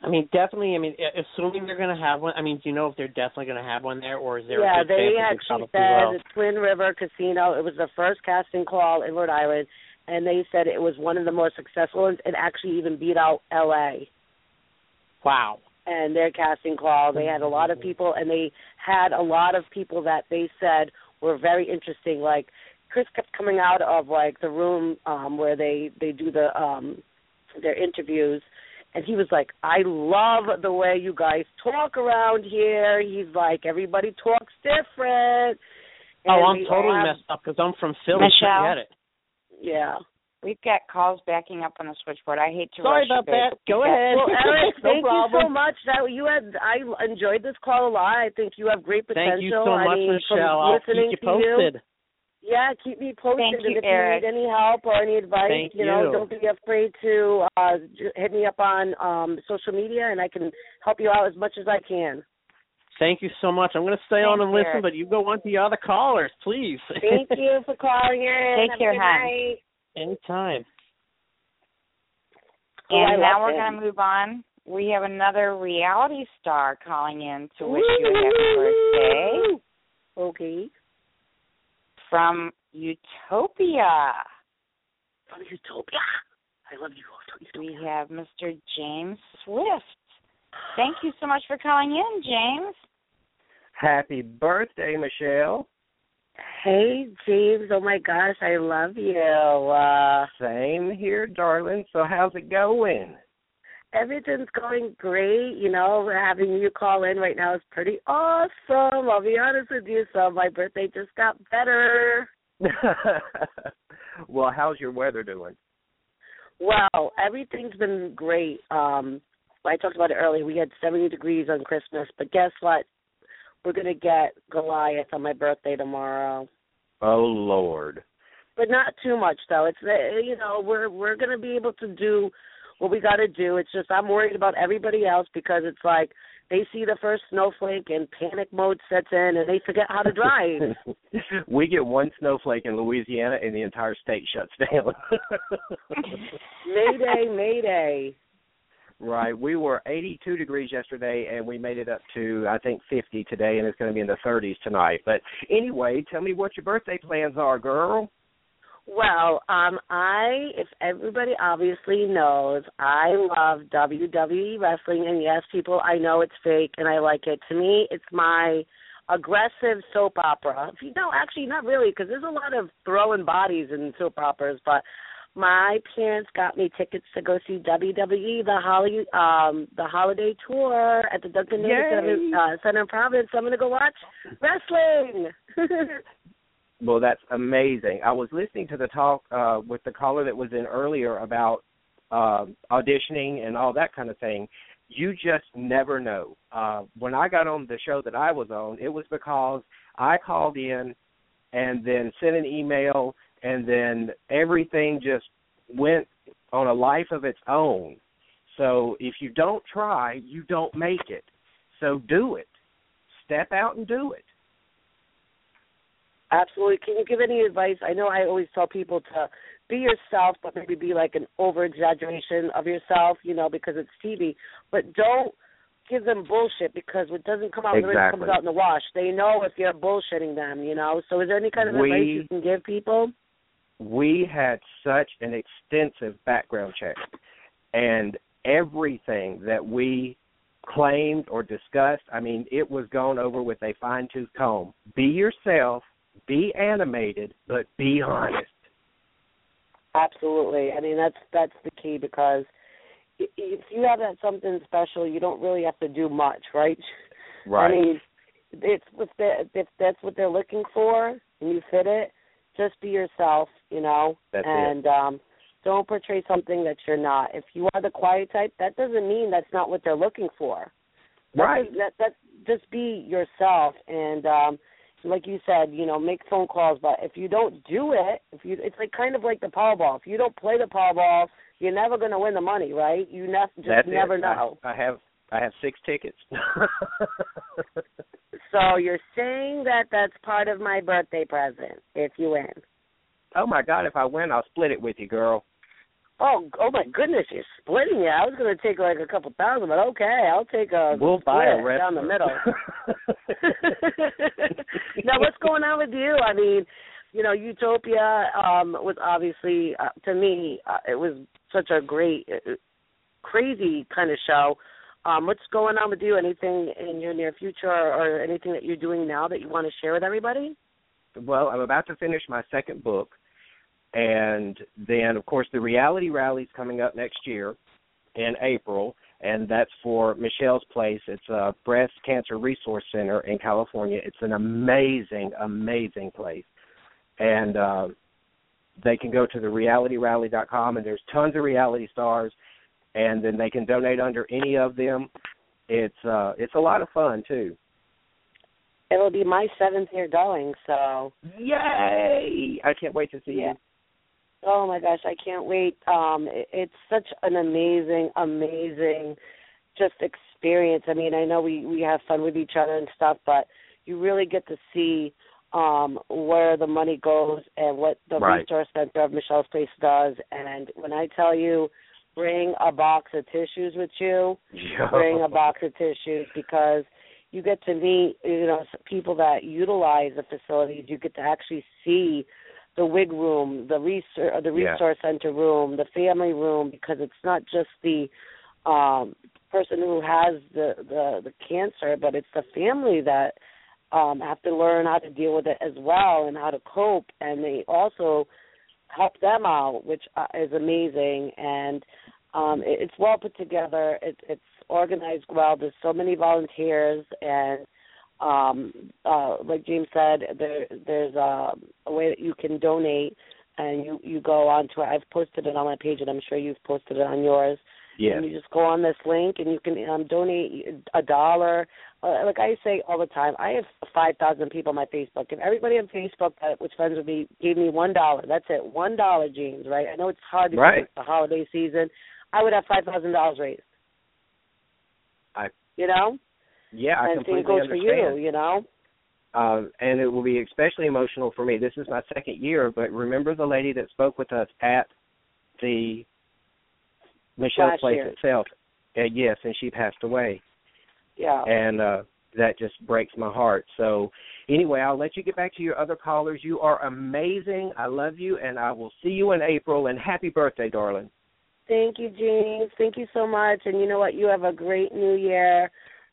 I mean, definitely. I mean, assuming they're going to have one. I mean, do you know if they're definitely going to have one there, or is there yeah, they actually they probably said Twin River Casino. It was the first casting call in Rhode Island, and they said it was one of the more successful ones. It actually even beat out L.A. Wow. and their casting call. They had a lot of people, and they had a lot of people that they said were very interesting. Like Chris kept coming out of like the room um where they they do the um their interviews, and he was like, "I love the way you guys talk around here." He's like, "Everybody talks different." Oh, I'm totally have- messed up because I'm from Philly. Michelle? Forget it. Yeah. We've got calls backing up on the switchboard. I hate to Sorry rush you, about babe, that. Go we've got- ahead. Well, Eric, No thank you so much. That you had, I enjoyed this call a lot. I think you have great potential. Thank you so I much, mean, Michelle. From I'll keep you to posted. Yeah, keep me posted. Thank and you, if Eric. you need any help or any advice, Thank know, you. don't be afraid to uh hit me up on um social media, and I can help you out as much as I can. Thank you so much. I'm going to stay on and listen, Eric. but you go on to the other callers, please. Thank you for calling in. Take Have care, a good hon. night. Anytime. Oh, and now we're going to move on. We have another reality star calling in to wish you a happy birthday Okay. From Utopia. From Utopia. I love you. We have Mr. James Swift. Thank you so much for calling in, James. Happy birthday, Michelle. Hey, James. Oh my gosh, I love you. Uh Same here, darling. So how's it going? Everything's going great. You know, having you call in right now is pretty awesome. I'll be honest with you. So my birthday just got better. well, how's your weather doing? Well, everything's been great. Um I talked about it earlier. We had 70 degrees on Christmas, but guess what? We're gonna get Goliath on my birthday tomorrow. Oh Lord. but not too much though. It's uh, you know we're we're gonna be able to do what we got to do. It's just I'm worried about everybody else because it's like they see the first snowflake and panic mode sets in and they forget how to drive. we get one snowflake in Louisiana and the entire state shuts down. mayday, mayday. Right. We were 82 degrees yesterday, and we made it up to I think 50 today, and it's going to be in the 30s tonight. But anyway, tell me what your birthday plans are, girl. Well, um, I, if everybody obviously knows, I love WWE wrestling, and yes, people, I know it's fake, and I like it. To me, it's my aggressive soap opera. If you know, actually, not really, because there's a lot of throwing bodies in soap operas, but my parents got me tickets to go see WWE, the Holly, um, the holiday tour at the Dunkin' Donuts Center, uh, Center in Providence. So I'm gonna go watch wrestling. Well, that's amazing. I was listening to the talk uh, with the caller that was in earlier about uh, auditioning and all that kind of thing. You just never know. Uh, when I got on the show that I was on, it was because I called in and then sent an email, and then everything just went on a life of its own. So if you don't try, you don't make it. So do it. Step out and do it. Absolutely. Can you give any advice? I know I always tell people to be yourself, but maybe be like an over exaggeration of yourself, you know, because it's TV. But don't give them bullshit because what doesn't come out in the ring comes out in the wash. They know if you're bullshitting them, you know. So is there any kind of We- advice you can give people? we had such an extensive background check and everything that we claimed or discussed i mean it was gone over with a fine tooth comb be yourself be animated but be honest Absolutely. I mean, that's that's the key because if you have that something special, you don't really have to do much, right? Right. I mean, it's if they if that's what they're looking for and you fit it, just be yourself, you know, That's it. and um don't portray something that you're not. If you are the quiet type, that doesn't mean that's not what they're looking for. That Right. does- That that just be yourself and um like you said, you know, make phone calls, but if you don't do it, if you it's like kind of like the Powerball. If you don't play the Powerball, you're never going to win the money, right? You ne- just that's never it. know. I, I have i have six tickets So you're saying that that's part of my birthday present if you win. oh my god if i win i'll split it with you girl Oh, oh my goodness, you're splitting it. I was going to take like a couple thousand, but okay, I'll take a we'll buy a split down the middle. now, what's going on with you? I mean, you know, Utopia um was obviously uh, to me uh, it was such a great, uh, crazy kind of show. Um, what's going on with you? Anything in your near future, or, or anything that you're doing now that you want to share with everybody? Well, I'm about to finish my second book, and then of course the reality rally is coming up next year in April, and that's for Michelle's Place. It's a breast cancer resource center in California. It's an amazing, amazing place, and uh, they can go to the realityrally.com, and there's tons of reality stars, and then they can donate under any of them. It's uh, it's a lot of fun too. It'll be my seventh year going, so Yay! I can't wait to see Yeah. you. Oh my gosh, I can't wait. Um it, it's such an amazing amazing just experience. I mean, I know we we have fun with each other and stuff, but you really get to see um where the money goes and what the Right. resource center of Michelle's Place does and when I tell you bring a box of tissues with you, bring a box of tissues because you get to meet you know people that utilize the facilities. You get to actually see the wig room, the research, the Yeah. resource center room, the family room, because it's not just the um, person who has the, the the cancer, but it's the family that um, have to learn how to deal with it as well and how to cope, and they also help them out, which uh, is amazing. And um, it, it's well put together. It, it's organized well. There's so many volunteers, and um, uh, like James said, there there's a, a way that you can donate, and you you go on to it. I've posted it on my page, and I'm sure you've posted it on yours. Yes. And you just go on this link, and you can um, donate a dollar. Uh, like I say all the time, I have five thousand people on my Facebook. If everybody on Facebook that was friends with me gave me one dollar, that's it, one dollar, James. Right? I know it's hard because Right. it's the holiday season. I would have five thousand dollars raised. I You know, yeah, I and same completely goes for understand. you. You know. um, and it will be especially emotional for me. This is my second year, but remember the lady that spoke with us at the Michelle's Last place year. itself. Uh, yes, and she passed away, Yeah. and uh, that just breaks my heart. So, anyway, I'll let you get back to your other callers. You are amazing. I love you, and I will see you in April. And happy birthday, darling. Thank you, James. Thank you so much. And you know what? You have a great new year.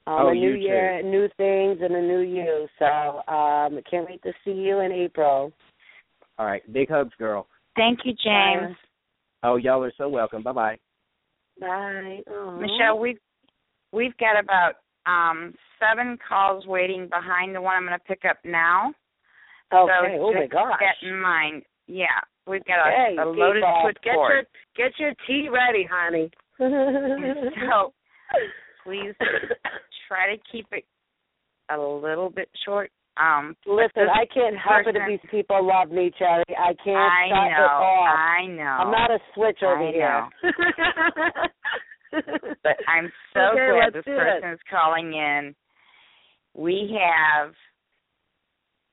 Um, Oh, a new you too. year, new things, and a new you. So um, can't wait to see you in April. All right, big hugs, girl. Thank you, James. Oh, y'all are so welcome. Bye bye. Bye. Aw. Michelle, we've we've got about um seven calls waiting behind the one I'm going to pick up now. Okay. So oh my just gosh. Get in mind. Yeah, we've got Hey, a, a loaded people, foot get cord. your get your tea ready, honey. so please try to keep it a little bit short. Um, Listen, I can't help it if these people love me, Cherry. I can't I shut know, it off. I know. I'm not a switch over I here. but I'm so Okay, glad this person is calling in. We have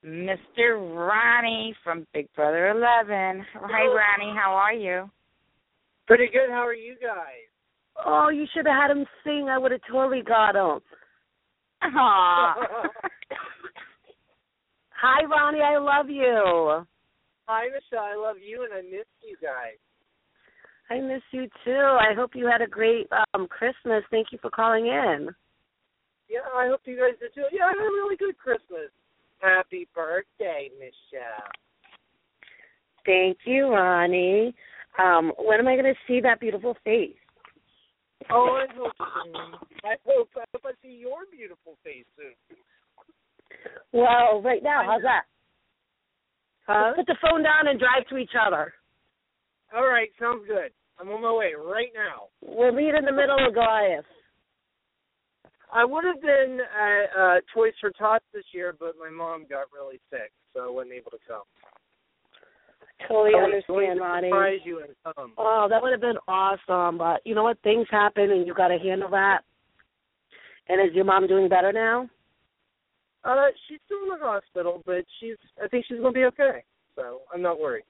Mr. Ronnie from Big Brother 11. Hi, Ronnie. How are you? Pretty good. How are you guys? Oh, you should have had him sing. I would have totally got him. Hi, Ronnie. I love you. Hi, Michelle. I love you, and I miss you guys. I miss you too. I hope you had a great um Christmas. Thank you for calling in. Yeah, I hope you guys did too. Yeah, I had a really good Christmas. Happy birthday, Michelle. Thank you, Ronnie. Um, when am I going to see that beautiful face? Oh, I hope soon. I hope I hope I see your beautiful face soon. Well, right now, how's that? Huh? Let's put the phone down and drive to each other. All right, sounds good. I'm on my way right now. We'll meet in the middle of Goliath. I would have been at uh, Toys for Tots this year, but my mom got really sick, so I wasn't able to come. Totally I understand, Ronnie. surprise you and come. Oh, that would have been awesome. But you know what? Things happen, and you got to handle that. And is your mom doing better now? Uh, she's still in the hospital, but she's. I think she's gonna be okay. So I'm not worried.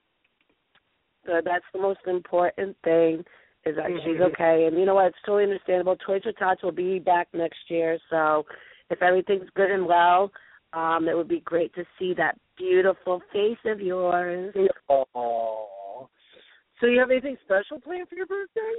Good. That's the most important thing. Is that she's okay, and you know what? It's totally understandable. Toys for Tots will be back next year, so if everything's good and well, um, it would be great to see that beautiful face of yours. Oh. So you have anything special planned for your birthday?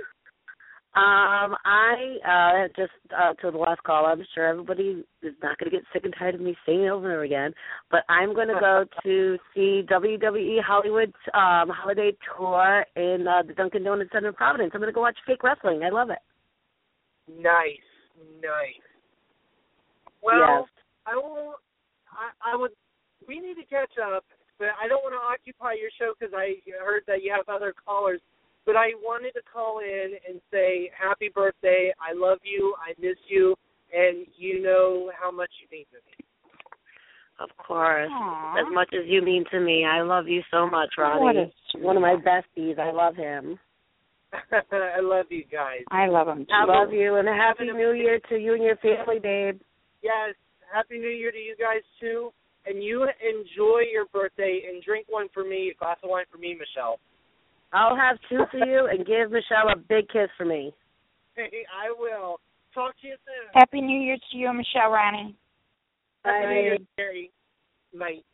Um, I uh just uh to the last call, I'm sure everybody is not gonna get sick and tired of me saying it over and over again. But I'm gonna go to see WWE Hollywood um holiday tour in uh the Dunkin' Donuts Center in Providence. I'm gonna go watch fake wrestling. I love it. Nice, nice. Well, Yes. I will. I, I would. We need to catch up, but I don't want to occupy your show because I heard that you have other callers. But I wanted to call in and say happy birthday. I love you. I miss you, and you know how much you mean to me. Of course. Aw. As much as you mean to me. I love you so much, Ronnie. What a One of my besties. I love him. I love you guys. I love him. I love you and a happy have new year to you and your family, babe. Yes. Happy New Year to you guys too, and you enjoy your birthday and drink one for me, a glass of wine for me, Michelle. I'll have two for you and give Michelle a big kiss for me. Hey, I will. Talk to you soon. Happy New Year to you, Michelle Ronnie. Happy New Year, Jerry. Night.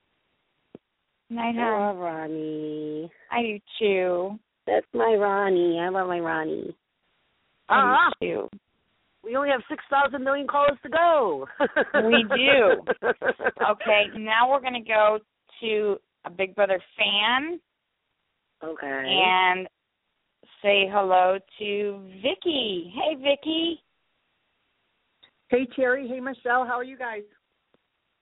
Night, I love Ronnie. I do too. That's my Ronnie. I love my Ronnie. I Ah, do too. We only have six thousand million callers to go. We do. Okay, now we're gonna go to a Big Brother fan Okay. and say hello to Vicky. Hey, Vicky. Hey Terry, hey Michelle, how are you guys?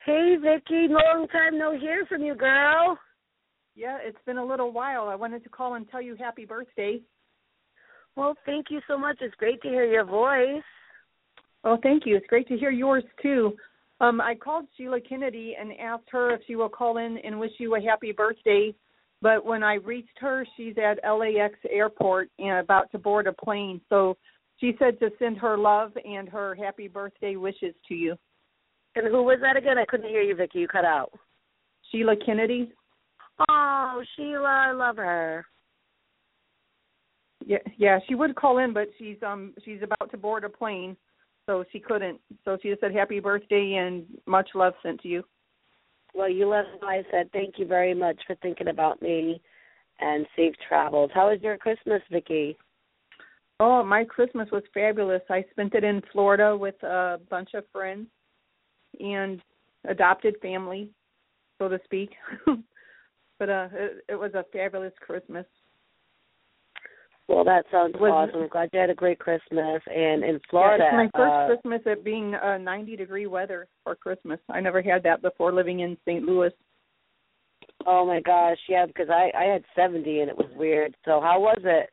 Hey Vicky, long time no hear from you, girl. Yeah, it's been a little while. I wanted to call and tell you happy birthday. Well, thank you so much. It's great to hear your voice. Oh, thank you. It's great to hear yours too. Um, I called Sheila Kennedy and asked her if she will call in and wish you a happy birthday. But when I reached her, she's at LAX airport and about to board a plane. So she said to send her love and her happy birthday wishes to you. And who was that again? I couldn't hear you, Vicki. You cut out. Sheila Kennedy. Oh, Sheila, I love her. Yeah, yeah, she would call in, but she's um she's about to board a plane, so she couldn't. So she just said happy birthday and much love sent to you. Well, you let know I said thank you very much for thinking about me and safe travels. How was your Christmas, Vicky? Oh, my Christmas was fabulous. I spent it in Florida with a bunch of friends and adopted family, so to speak. but uh it, it was a fabulous Christmas. Well, that sounds Was- awesome. I'm glad you had a great Christmas. And in Florida, yeah, it's my first uh, Christmas at being uh 90 degree weather for Christmas. I never had that before living in St. Louis. oh my gosh, yeah, because I I had 70 and it was weird. So how was it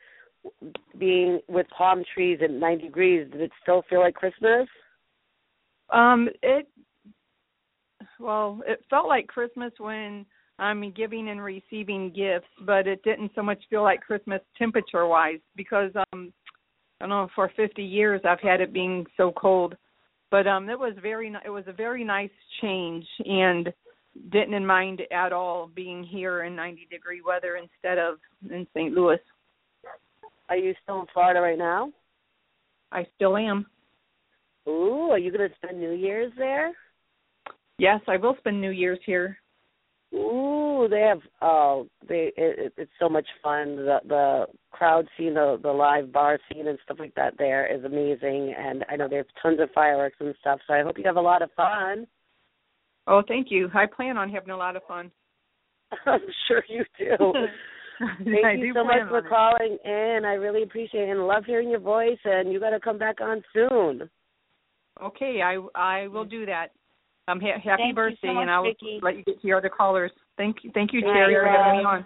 being with palm trees at 90 degrees? Did it still feel like Christmas? Um, it well, it felt like Christmas when I'm giving and receiving gifts, but it didn't so much feel like Christmas temperature wise because um I don't know for 50 years I've had it being so cold. But um it was very it was a very nice change and didn't mind at all being here in 90 degree weather instead of in St. Louis. Are you still in Florida right now? I still am. Ooh, are you going to spend New Year's there? Yes, I will spend New Year's here. Ooh, they have uh they it, it, it's so much fun. The the crowd scene, the the live bar scene and stuff like that there is amazing and I know they have tons of fireworks and stuff, so I hope you have a lot of fun. Oh, thank you. I plan on having a lot of fun. I'm sure you do. Thank I you so much for on it. calling in. I really appreciate it and love hearing your voice and you got to come back on soon. Okay, I I will do that. Um, ha- happy Thank birthday, so much, and I'll Vicky. let you get to your other callers. Thank you, thank you, Bye, Terry, for having me on.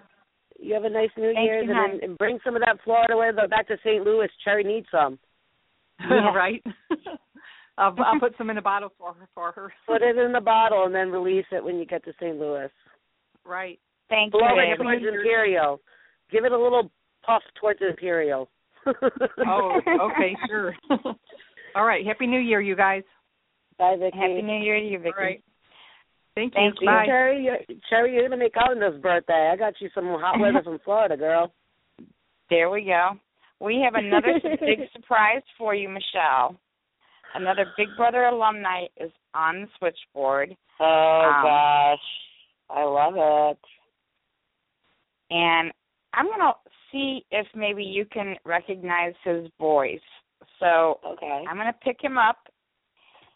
You have a nice New Thank Year's you, and, and bring some of that Florida weather back to St. Louis. Cherry needs some. right? I'll I'll put some in a bottle for her for her. Put it in the bottle and then release it when you get to St. Louis. Right. Thank Blow you, it towards Imperial. Give it a little puff towards Imperial. Oh, okay, sure. All right. Happy New Year, you guys. Bye, Vicky. Happy New Year to you, Vicky. All right. Thank, Thank you. you. Bye. Cherry, you're, Cherry, you're gonna make out on this birthday. I got you some hot weather from Florida, girl. There we go. We have another big surprise for you, Michelle. Another Big Brother alumni is on the switchboard. Oh Um, gosh, I love it. And I'm going to see if maybe you can recognize his voice. So okay. I'm gonna pick him up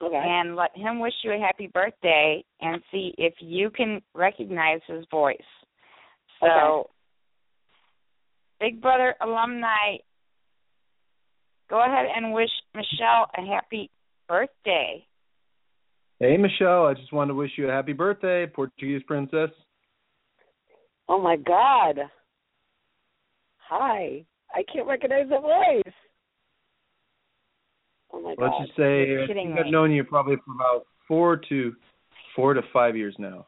Okay. and let him wish you a happy birthday and see if you can recognize his voice. So, Okay. Big Brother alumni, go ahead and wish Michelle a happy birthday. Hey, Michelle, I just wanted to wish you a happy birthday, Portuguese princess. Oh my God. Hi. I can't recognize the voice. Oh my Let's God. just say You're I kidding think I've me. known you probably for about four to four to five years now.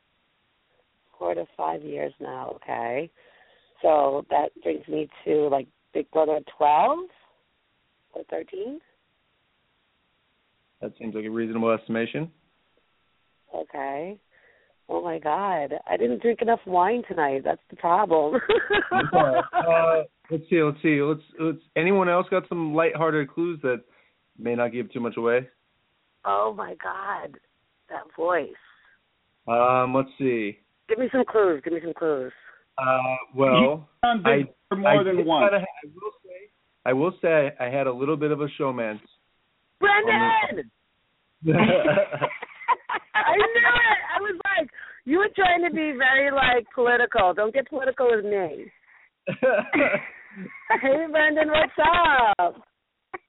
Four to five years now. Okay. So that brings me to like Big Brother 12 or 13. That seems like a reasonable estimation. Okay. Oh my God. I didn't drink enough wine tonight. That's the problem. uh, let's see, let's see, let's let's. Anyone else got some lighthearted clues that may not give too much away? oh my God. That voice. Um, let's see. Give me some clues. Give me some clues. Uh, well, I, Big more I than did once. kinda- I will say, I will say, I had a little bit of a showman. Brendan! I knew it. I was like, you were trying to be very like political. Don't get political with me. hey, Brendan, what's up?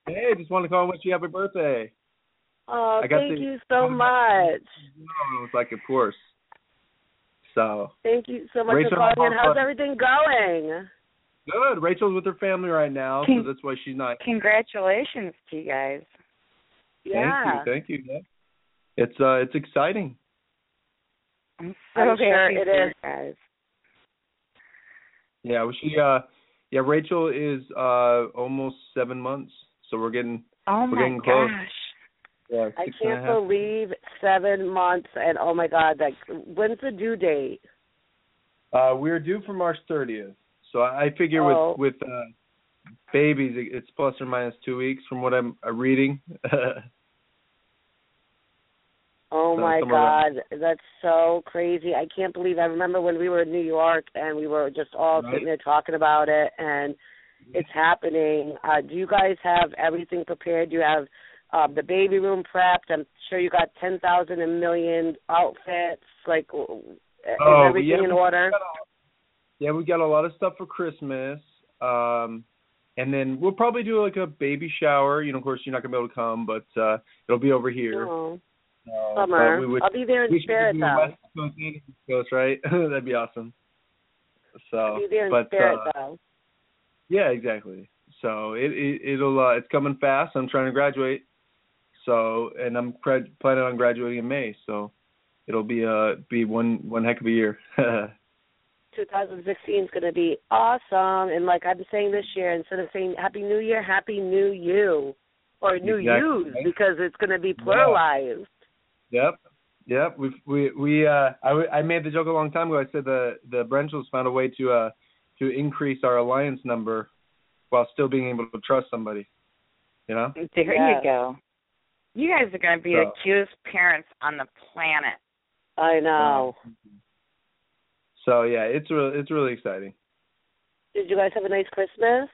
Hey, just wanted to call and wish you happy birthday. Oh, I got thank the- you so much. It's like, of course. So Thank you so much Rachel, for calling in. How's everything going? good. Rachel's with her family right now, so that's why she's not. Congratulations to you guys. Yeah. Thank you, thank you. It's uh, it's exciting. I'm so I'm sure happy it for you guys. Yeah, well, she uh, yeah, Rachel is uh almost seven months, so we're getting Oh we're my getting close. gosh. Yeah, I six and a can't believe seven months and oh my god, like when's the due date? Uh, we're due for March 30th, so I I figure Oh. with with uh, babies, it- it's plus or minus two weeks from what I'm uh, reading. Oh So my God, around- that's so crazy! I can't believe. I remember when we were in New York and we were just all Right. sitting there talking about it, and it's happening. Uh, do you guys have everything prepared? Do you have um, the baby room prepped? I'm sure you got ten thousand a million outfits. Like, is Oh, everything yeah, in order? yeah, we got a lot of stuff for Christmas. Um, and then we'll probably do like a baby shower. You know, of course, you're not gonna be able to come, but uh, it'll be over here. Oh, Uh, summer. we would- I'll be there in spirit though. West Coast Coast, right? That'd be awesome. So, I'll be there in but spirit uh, though. Yeah, exactly. So it, it it'll uh, it's coming fast. I'm trying to graduate. So and I'm grad- planning on graduating in May. So it'll be uh be one one heck of a year. 2016 is going to be awesome. And like I'm saying this year, instead of saying Happy New Year, Happy New You, or New Exactly. Yous, because it's going to be pluralized. Yep. Yep. We we we uh I w- I made the joke a long time ago. I said the the Brenchels found a way to uh to increase our alliance number while still being able to trust somebody. You know? There Yes. you go. You guys are going to be So- the cutest parents on the planet. I know. So yeah, it's really it's really exciting. Did you guys have a nice Christmas?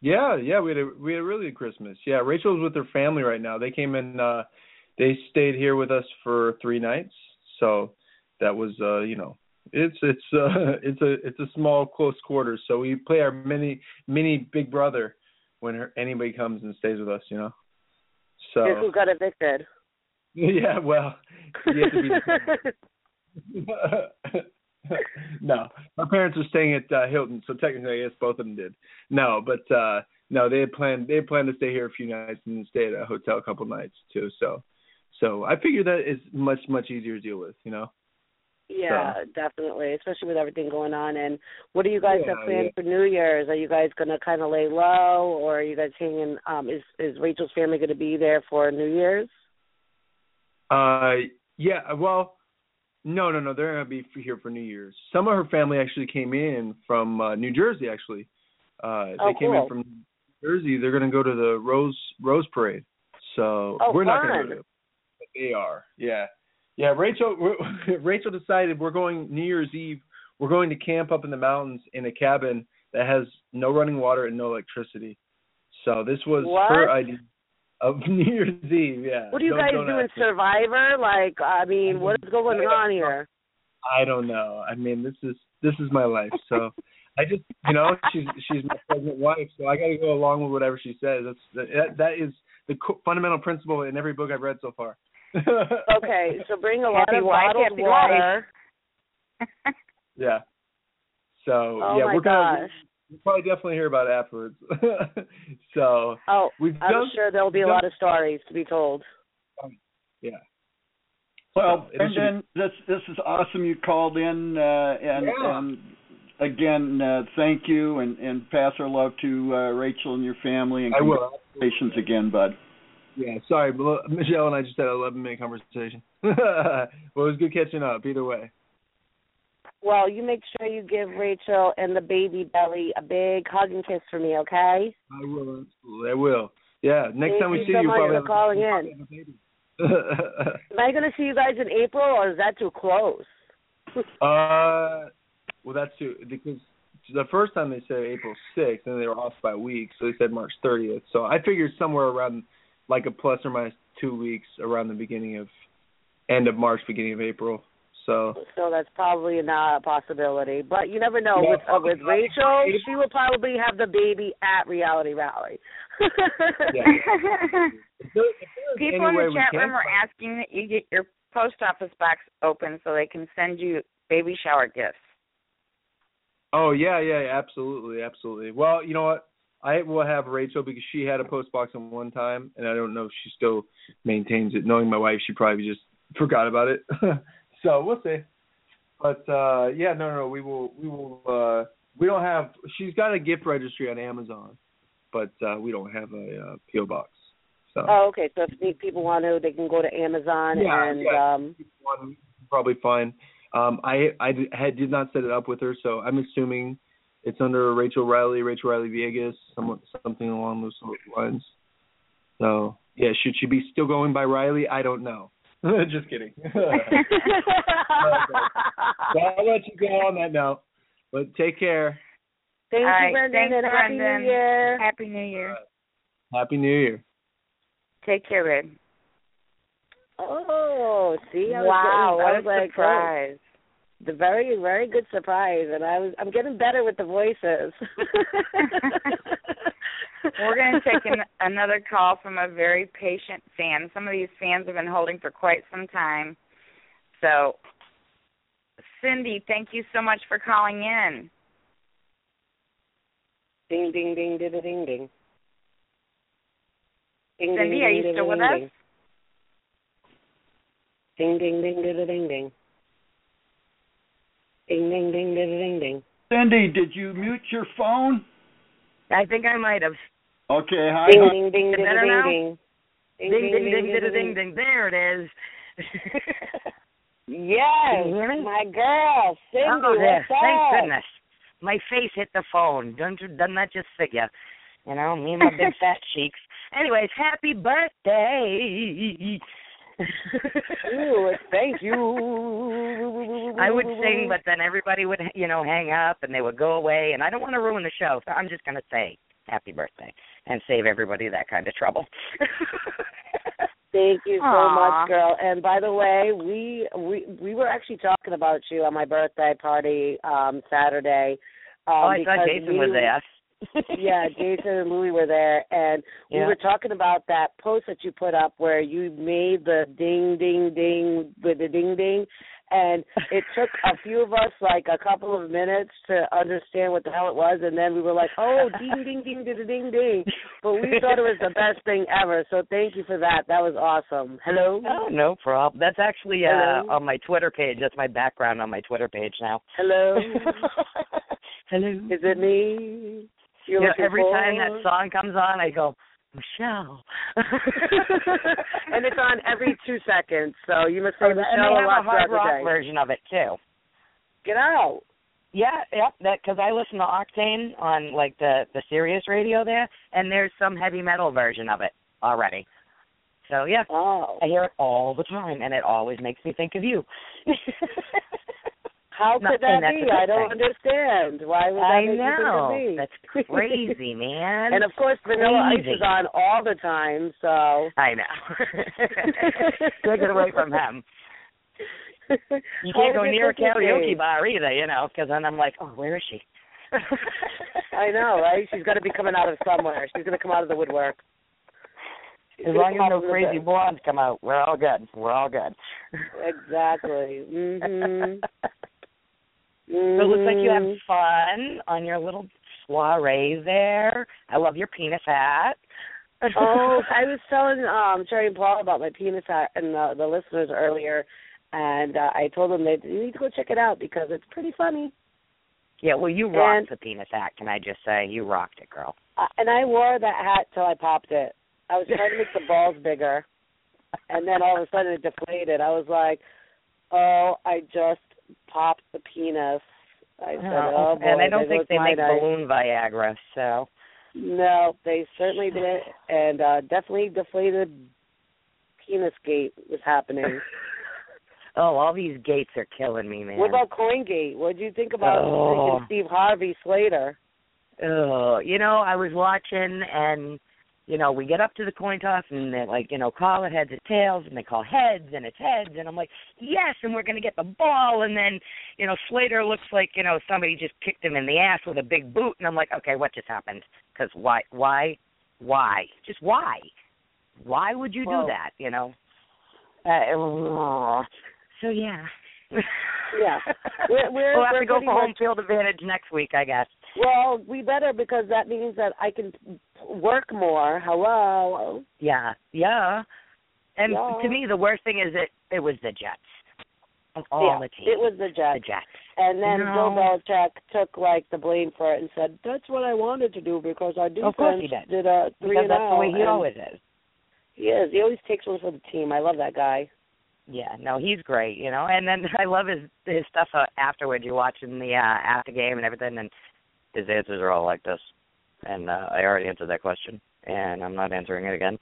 Yeah, yeah, we had a we had a really good Christmas. Yeah, Rachel's with her family right now. They came in uh they stayed here with us for 3 nights. So that was uh, you know, it's it's uh it's a it's a small close quarters. So we play our mini mini big brother when her, anybody comes and stays with us, you know. So Guess who got evicted? yeah, well, you have to be no, my parents are staying at uh, Hilton, so technically, I guess both of them did. No, but uh no, they had planned they had planned to stay here a few nights and stay at a hotel a couple nights too. So, so I figure that is much much easier to deal with, you know. Yeah, definitely, especially with everything going on. And what do you guys Yeah, have planned yeah. for New Year's? Are you guys going to kind of lay low, or are you guys hanging? Um, is is Rachel's family going to be there for New Year's? Uh, yeah. Well, no, no, no. They're gonna be here for New Year's. Some of her family actually came in from uh, New Jersey. Actually, uh, Oh, they came cool. in from New Jersey. They're gonna go to the Rose Rose Parade. So Oh, we're not gonna fun. go to it, but they are. Yeah, yeah. Rachel, Rachel decided we're going New Year's Eve. We're going to camp up in the mountains in a cabin that has no running water and no electricity. So this was What? her idea of New Year's Eve. Yeah. What are you Don't- guys don't doing, ask me. Survivor? Like, I mean, what is going on here? I don't know. I mean, this is this is my life. So I just, you know, she's she's my pregnant wife, so I got to go along with whatever she says. That's that that is the fundamental principle in every book I've read so far. Okay, so bring a lot Happy of wife, bottled happy water. Yeah. So Oh yeah, we're gonna gosh. we'll probably definitely hear about it afterwards. so Oh, we've I'm done sure there'll be a we've lot of stories to be told. yeah. Well, So, and it'll then this this is awesome. You called in, uh, and, Yeah. and again, uh, thank you, and and pass our love to uh, Rachel and your family, and I will. congratulations again, bud. Yeah, sorry, but Michelle and I just had an 11 minute conversation. well, it was good catching up either way. Well, you make sure you give Rachel and the baby belly a big hug and kiss for me, okay? I will, absolutely. I will. Yeah, next Thank time we you see so you, probably have calling a, in. Am I going to see you guys in April, or is that too close? uh, well, that's too because the first time they said April 6th, and they were off by a week, so they said March 30th. So I figured somewhere around like a plus or minus two weeks around the beginning of end of March, beginning of April. So So that's probably not a possibility. But you never know. Yeah, with uh, with Rachel, she will probably have the baby at Reality Rally. People in the chat room are asking that you get your post office box open so they can send you baby shower gifts. Oh yeah, yeah, yeah, absolutely, absolutely. Well, you know what? I will have Rachel because she had a post box at one time, and I don't know if she still maintains it. Knowing my wife, she probably just forgot about it. so we'll see. But uh yeah, no, no, we will, we will. uh We don't have. She's got a gift registry on Amazon, but uh we don't have a uh, PO box. So Oh, okay. So if people want to, they can go to Amazon Yeah, and yeah. um probably fine. Um, I I had, did not set it up with her, so I'm assuming it's under Rachel Reilly, Rachel Reilly Villegas, somewhat something along those sort of lines. So yeah, should she be still going by Reilly? I don't know. Just kidding. so uh, I'll let you go on that note. But take care. Thank All you, right, Brendan, thanks, and Happy Brendan. New Year. Happy New Year. Uh, Happy New Year. Take care, babe. Oh, see, I was wow, getting, I what was a like, surprise. oh, the very, very good surprise, and I was, I'm getting better with the voices. We're going to take an, another call from a very patient fan. Some of these fans have been holding for quite some time. So, Cindy, thank you so much for calling in. Ding, ding, ding, ding, ding, ding. Ding, Cindy, are you still with us? Ding, ding, ding, ding, ding, ding. Ding, ding, ding, ding, ding, ding. Cindy, did you mute your phone? I think I might have. Okay, hi. Ding, ding, ding, ding, ding, ding. Ding, ding, ding, ding, ding, ding, ding. There it is. Yes, Can you hear me? my girl, Cindy, oh, what's up? Thank goodness. My face hit the phone. Don't you, doesn't that just fit you? You know, me and my big fat cheeks. Anyways, happy birthday. Ooh, thank you. I would sing, but then everybody would, you know, hang up and they would go away, and I don't want to ruin the show, so I'm just going to say happy birthday and save everybody that kind of trouble. Thank you so Aw. much, girl. And by the way, we we we were actually talking about you on my birthday party um Saturday. Um, oh, I thought because Jason we- was there. Yeah, Jason and Louie were there, and we were talking about that post that you put up where you made the ding, ding, ding with the ding, ding, and it took a few of us like a couple of minutes to understand what the hell it was, and then we were like, oh, ding, ding, ding, ding, ding, ding, but we thought it was the best thing ever. So thank you for that. That was awesome. Hello. Oh, no problem. That's actually uh on my Twitter page. That's my background on my Twitter page now. Hello. Hello. Is it me? You're Yeah, looking every time that song comes on, I go, Michelle. and it's on every two seconds, so you must say and Michelle they a lot have a hard rock day. version of it too. Get out. Yeah, yep. That because I listen to Octane on like the the Sirius radio there, and there's some heavy metal version of it already. So yeah, oh. I hear it all the time, and it always makes me think of you. How could that be? I don't thing. understand. Why would that I think know. That's crazy, man. and of course, Vanilla Ice is on all the time, so. I know. Take it away from him. You can't go near a karaoke day? bar either, you know, because then I'm like, oh, where is she? I know, right? She's got to be coming out of somewhere. She's going to come out of the woodwork. She's As long as no crazy blondes come out, we're all good. We're all good. Exactly. Mm-hmm. Mhm. So it looks like you have Mhm. fun on your little soiree there. I love your penis hat. oh, I was telling um and Paul about my penis hat and the, the listeners earlier, and uh, I told them they you need to go check it out because it's pretty funny. yeah, well, you rocked And- the penis hat. Can I just say, you rocked it, girl. Uh, and I wore that hat till I popped it. I was trying to make the balls bigger, and then all of a sudden it deflated. I was like, "Oh, I just popped the penis." I said, "Oh boy." and I don't think they make night." balloon Viagra, so No, they certainly did, and uh definitely deflated penis gate was happening. oh, all these gates are killing me, man. What about CoinGate? What do you think about Oh. Steve Harvey Slater? Oh, you know, I was watching and you know, we get up to the coin toss and they're like, you know, call it heads or tails and they call heads and it's heads and I'm like, Yes, and we're gonna get the ball and then, you know, Slater looks like, you know, somebody just kicked him in the ass with a big boot and I'm like, Okay, what just happened? Because why why why? Just why? Why would you Well- do that, you know? Uh, so yeah. Yeah. We're- we're- we'll have to go for home much- field advantage next week, I guess. Well, we better because that means that I can work more. Hello. Yeah, yeah. And Yeah. to me, the worst thing is it it was the Jets of all yeah, the teams. it was the Jets. the Jets. And then No. Bill Belichick took like the blame for it and said, "That's what I wanted to do because our defense Of course he did. did a three Because and that's the way he always is. He is. He always takes one for the team. I love that guy. Yeah, no, he's great, you know. And then I love his his stuff uh, afterwards. You're watching the uh after game and everything, and his answers are all like this. And uh, I already answered that question, and I'm not answering it again.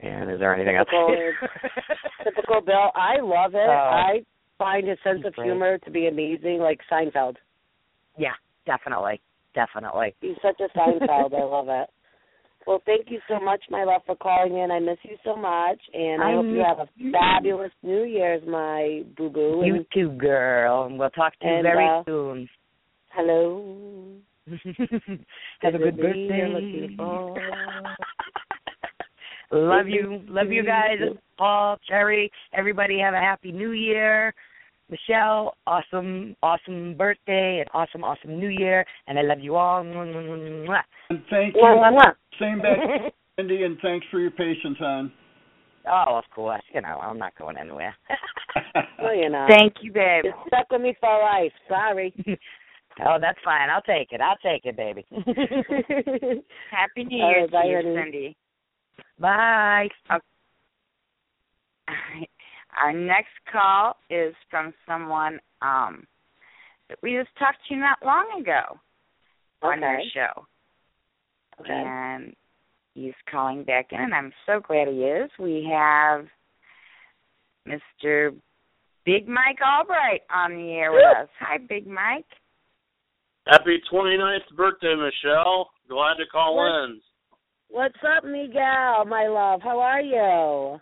And is there anything else? Typical, typical Bill. I love it. Oh. I find his sense He's of great. humor to be amazing, like Seinfeld. yeah, definitely, definitely. He's such a Seinfeld. I love it. Well, thank you so much, my love, for calling in. I miss you so much, and I, I hope you have a you. fabulous New Year's, my boo boo. You too, girl. And we'll talk to you And, very uh, soon. Hello. Have a good it me you're birthday. looking for? Love you. Love you guys. Paul, Cherry, everybody have a happy new year. Michelle, awesome, awesome birthday and awesome, awesome new year. And I love you all. And thank you. mwah, mwah. Same back, Cindy, and thanks for your patience, hon. Oh, of course. You know, I'm not going anywhere. No, you're not. Thank you, babe. You're stuck with me for life. Sorry. Oh, that's fine. I'll take it. I'll take it, baby. Happy New Year right, bye, to you. Cindy. Bye. Our next call is from someone um that we just talked to not long ago on our show. Okay. And he's calling back in and I'm so glad he is. We have Mr. Big Mike Albright on the air with us. Hi, Big Mike. Happy 29th birthday, Michelle. Glad to call What? in. What's up, Miguel, my love? How are you?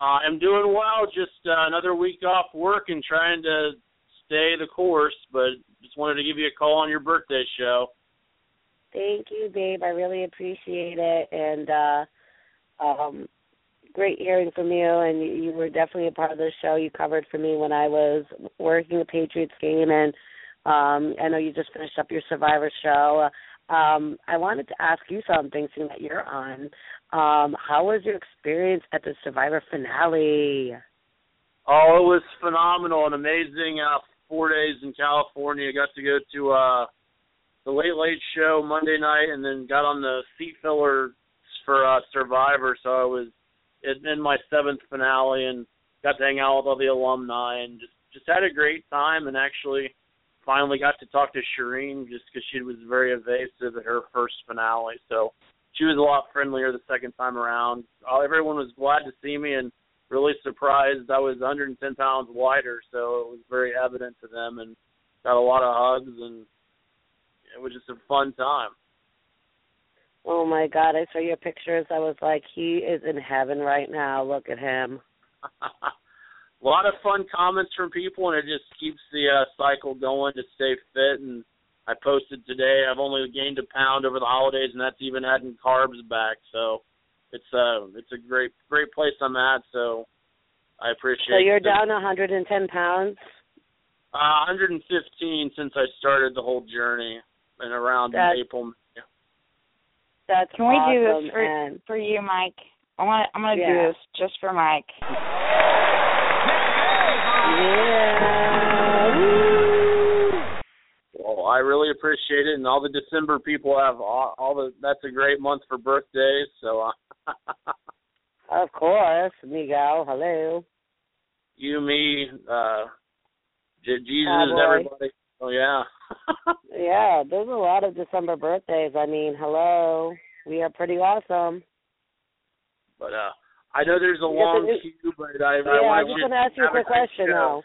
Uh, I'm doing well. Just uh, another week off work and trying to stay the course, but just wanted to give you a call on your birthday show. Thank you, babe. I really appreciate it, and uh um great hearing from you. And you, you were definitely a part of the show. You covered for me when I was working the Patriots game, and um I know you just finished up your Survivor show. Um, I wanted to ask you something, seeing that you're on. Um, how was your experience at the Survivor finale? Oh, it was phenomenal and amazing. Uh, four days in California. Got to go to uh, the Late Late Show Monday night, and then got on the seat filler for uh, Survivor. So I was in, in my seventh finale and got to hang out with all the alumni and just just had a great time. And actually, finally got to talk to Shirin just because she was very evasive at her first finale. So she was a lot friendlier the second time around. Uh, everyone was glad to see me and really surprised I was 110 pounds lighter, so it was very evident to them. And got a lot of hugs, and it was just a fun time. Oh my God! I saw your pictures. I was like, he is in heaven right now. Look at him. a lot of fun comments from people, and it just keeps the uh, cycle going to stay fit. And I posted today I've only gained a pound over the holidays, and that's even adding carbs back. So it's uh it's a great great place I'm at. So I appreciate. So you're the- down 110 pounds. Uh, 115 since I started the whole journey, and around That's- April. That's Can we do this for and for you, Mike? I want. I'm gonna Yeah. do this just for Mike. Well, I really appreciate it, and all the December people have all, all the. That's a great month for birthdays. So, uh, Of course, Miguel. Hello. you, me, uh, J- Jesus, Cowboy. everybody. Oh yeah. Yeah, there's a lot of December birthdays. I mean, hello. We are pretty awesome. But uh, I know there's a long new- queue, but I, yeah, I I want just you want to ask you a quick question though.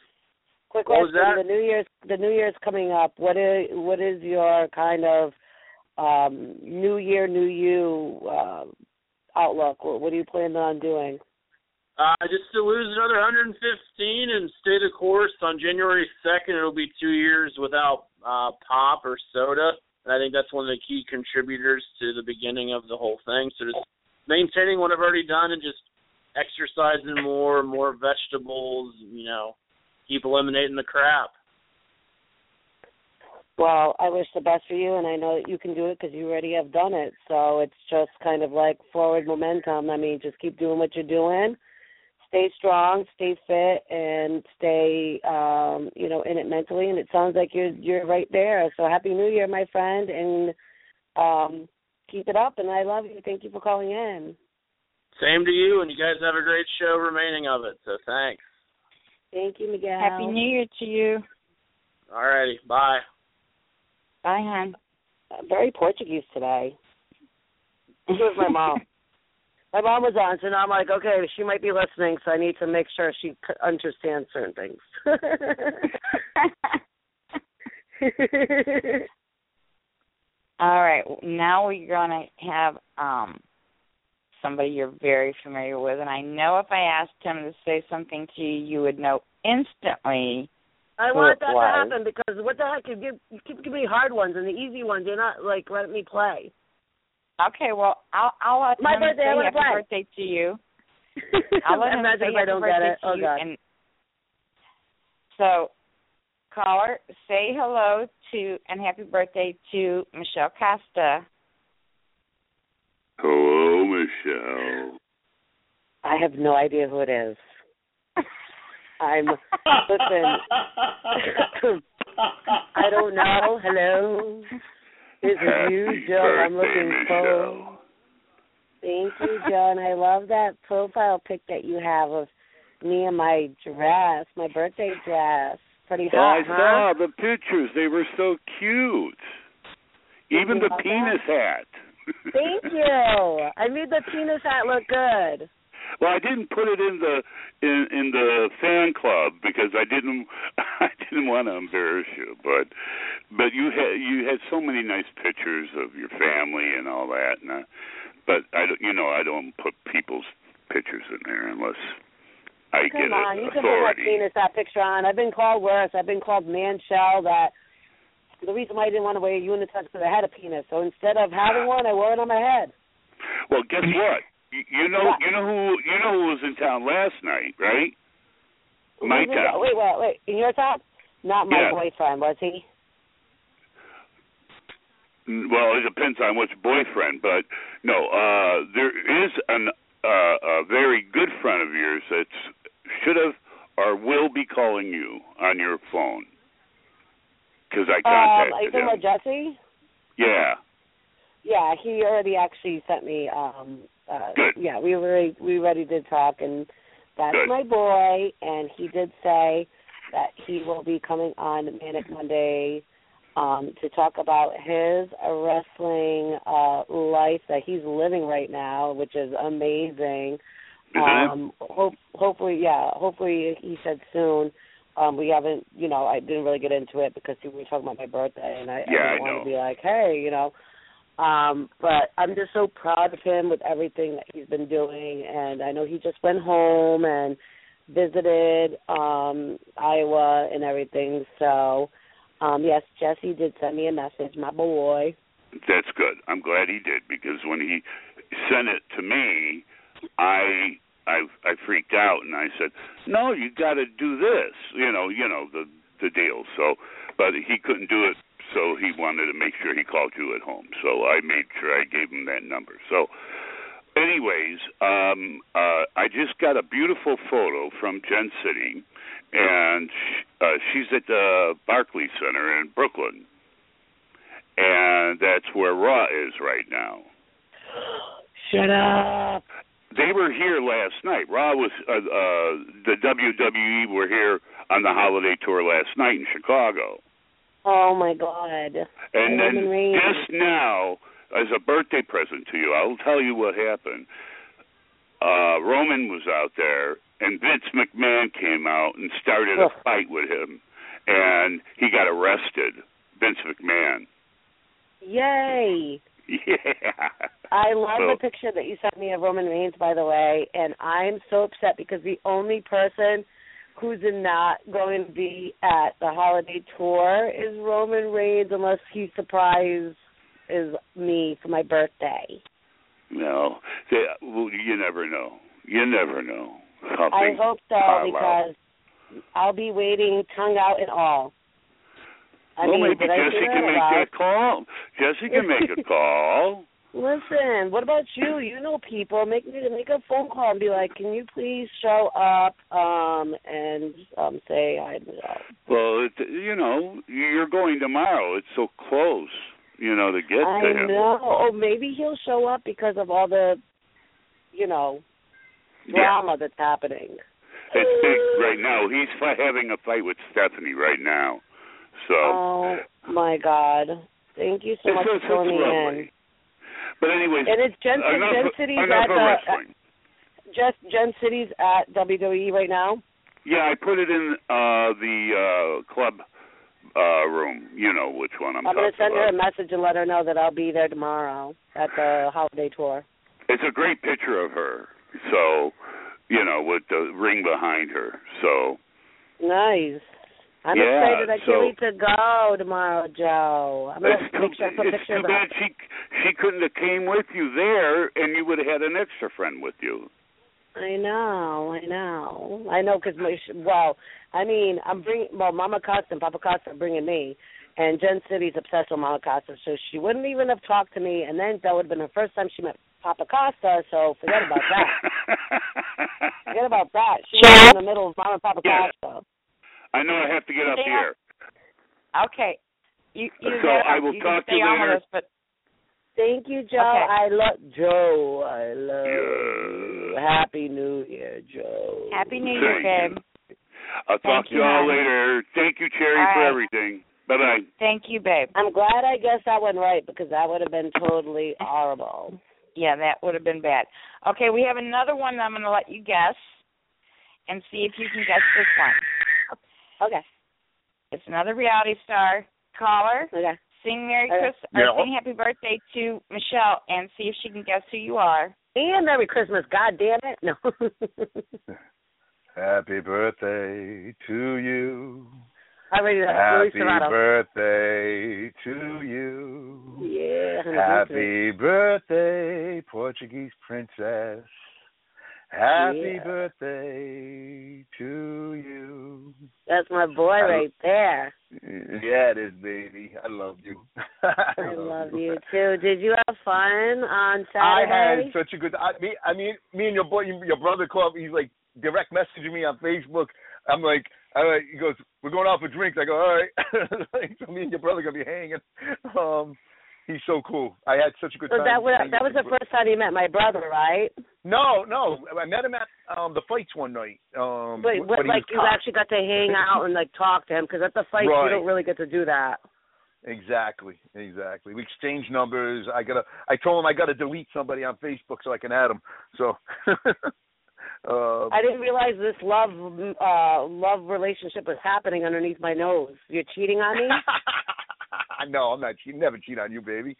Quick What question. The New Year's the New Year's coming up. What is what is your kind of um New Year, New You uh, outlook? What, what are you planning on doing? Uh, just to lose another 115 and stay the course on January 2nd. It'll be two years without uh, pop or soda, and I think that's one of the key contributors to the beginning of the whole thing. So just maintaining what I've already done and just exercising more, more vegetables. You know, keep eliminating the crap. Well, I wish the best for you, and I know that you can do it because you already have done it. So it's just kind of like forward momentum. I mean, just keep doing what you're doing. Stay strong, stay fit, and stay, um, you know, in it mentally. And it sounds like you're you're right there. So happy New Year, my friend, and um, keep it up. And I love you. Thank you for calling in. Same to you, and you guys have a great show remaining of it. So thanks. Thank you, Miguel. Happy New Year to you. Alrighty, bye. Bye, hon. Very Portuguese today. This was my mom. My mom was on, so now I'm like, okay, she might be listening, so I need to make sure she c- understands certain things. All right. Now we're gonna have um somebody you're very familiar with, and I know if I asked him to say something to you, you would know instantly. I want that was. to happen because what the heck? You give you keep giving me hard ones and the easy ones. You're not like letting me play. Okay, well, I'll I'll let My him birthday, say happy play. birthday to you. I'll let him Imagine say if I happy don't birthday get it. Oh you. God. And so, caller, say hello to and happy birthday to Michelle Costa. Hello, Michelle. I have no idea who it is. I'm listen. I don't know. Hello. This is you, Joe. I'm looking for. Thank you, Joe, and I love that profile pic that you have of me in my dress, my birthday dress. Pretty Oh, I huh? saw the pictures. They were so cute. Even the penis hat. Thank you. I made the penis hat look good. Well, I didn't put it in the in in the fan club because I didn't I didn't want to embarrass you, but but you had you had so many nice pictures of your family and all that, and I, but I don't you know I don't put people's pictures in there unless I Come get on, a you can put that penis hat picture on. I've been called worse. I've been called man shell. That the reason why I didn't want to wear a unitux because I had a penis. So instead of having one, I wore it on my head. Well, guess what? You, you know you know who you know who was in town last night, right? My Wait, wait, town. Wait, wait, wait. In your top? Not my Yeah. boyfriend, was he? Well, it depends on which boyfriend, but no, uh there is an uh a very good friend of yours that should have or will be calling you on your phone because I Um, are you contacted talking about. Jesse? Yeah, Yeah, he already actually sent me. um uh Good. Yeah, we were we already did talk, and that's Good. my boy. And he did say that he will be coming on Manic Monday um to talk about his wrestling uh life that he's living right now, which is amazing. Um hope hopefully yeah hopefully he said soon Um, we haven't, you know, I didn't really get into it because we were talking about my birthday, and I, Yeah, I I didn't want to be like, hey, you know. Um, but I'm just so proud of him with everything that he's been doing, and I know he just went home and visited um Iowa and everything. So, um, yes, Jesse did send me a message, my boy. That's good. I'm glad he did because when he sent it to me, I I I freaked out and I said, "No, you got to do this." You know, you know the the deal. So, but he couldn't do it, so he wanted to make sure he called you at home. So I made sure I gave him that number. So, anyways, um, uh, I just got a beautiful photo from Gen City, and sh- uh, she's at the Barclays Center in Brooklyn and that's where Raw is right now. Shut up. They were here last night. Raw was uh, uh the WWE were here on the holiday tour last night in Chicago. Oh my God. And then just now, as a birthday present to you, I'll tell you what happened. Uh Roman was out there and Vince McMahon came out and started a fight with him and he got arrested. Vince McMahon. Yay. Yeah. I love So- the picture that you sent me of Roman Reigns, by the way, and I'm so upset because the only person who's not going to be at the holiday tour is Roman Reigns, unless he surprises is me for my birthday. No, they, well, you never know. You never know. Something I hope so because I'll be waiting, tongue out and all. I well, mean, maybe Jesse can make about- that call. Jesse can make a call. Listen, what about you? You know people. Make me make a phone call and be like, "Can you please show up um and um say to Michelle?" Well, it, you know, you're going tomorrow. It's so close, you know, to get I to him. know. Or maybe he'll show up because of all the, you know, Yeah. drama that's happening. It's big right now. He's having a fight with Stephanie right now. So Oh my God! Thank you so it's, much it's, for filling me it's in. But anyways, And it's Gen, enough, Gen City's enough at the just Gen City's at WWE right now. Yeah, I put it in uh the uh club uh room. You know which one I'm, I'm gonna talking send her a message and let her know that I'll be there tomorrow at the holiday tour. It's a great picture of her. So, you know, with the ring behind her. So, Nice. I'm Yeah, excited. I can't so- wait to go tomorrow, Joe. I'm gonna it's too, make sure I put it's too bad she she couldn't have came with you there, and you would have had an extra friend with you. I know, I know, I know. Because my sh- well, I mean, I'm bringing well, Mama Costa and Papa Costa are bringing me, and Jen City's obsessed with Mama Costa, so she wouldn't even have talked to me, and then that would have been the first time she met Papa Costa. So forget about that. forget about that. She was in the middle of Mama and Papa Yeah. Costa. I know I have to get off the Yeah. air. Okay. You, you So gotta- I will you talk to you stay later. us, but Thank you, Joe. Okay. I love Joe. I love you. Happy New Year, Joe. Happy New Thank Year, you. babe. I'll talk Thank to you, y'all hon. later. Thank you, Cherry, All for everything. Bye bye. Thank you, babe. I'm glad I guessed that one right because that would have been totally horrible. Yeah, that would have been bad. Okay, we have another one that I'm going to let you guess and see if you can guess this one. Okay. It's another reality star caller. Okay. Sing Merry Okay. Christmas or Yeah. sing Happy Birthday to Michelle and see if she can guess who you are. And Merry Christmas. God damn it. No. Happy birthday to you. I ready to Happy birthday to you. Yeah. Happy birthday, Portuguese princess. Happy Yeah. birthday to you. That's my boy I- right there. Yeah, it is, baby. I love you. I love you too. Did you have fun on Saturday? I had such a good. I, me, I mean, me and your boy, your brother, called. He's like direct messaging me on Facebook. I'm like, all right. He goes, "We're going out for drinks." I go, "All right." so me and your brother gonna be hanging. Um, he's so cool. I had such a good so time. that was that was the first time you met my brother, right? No, no. I met him at um the fights one night. Um, But, but what, he like you actually got to hang out and like talk to him because at the fights Right. you don't really get to do that. Exactly, exactly. We exchanged numbers. I gotta. I told him I gotta delete somebody on Facebook so I can add him. So, Um, I didn't realize this love uh love relationship was happening underneath my nose. You're cheating on me? no, I'm not cheating. Never cheat on you, baby.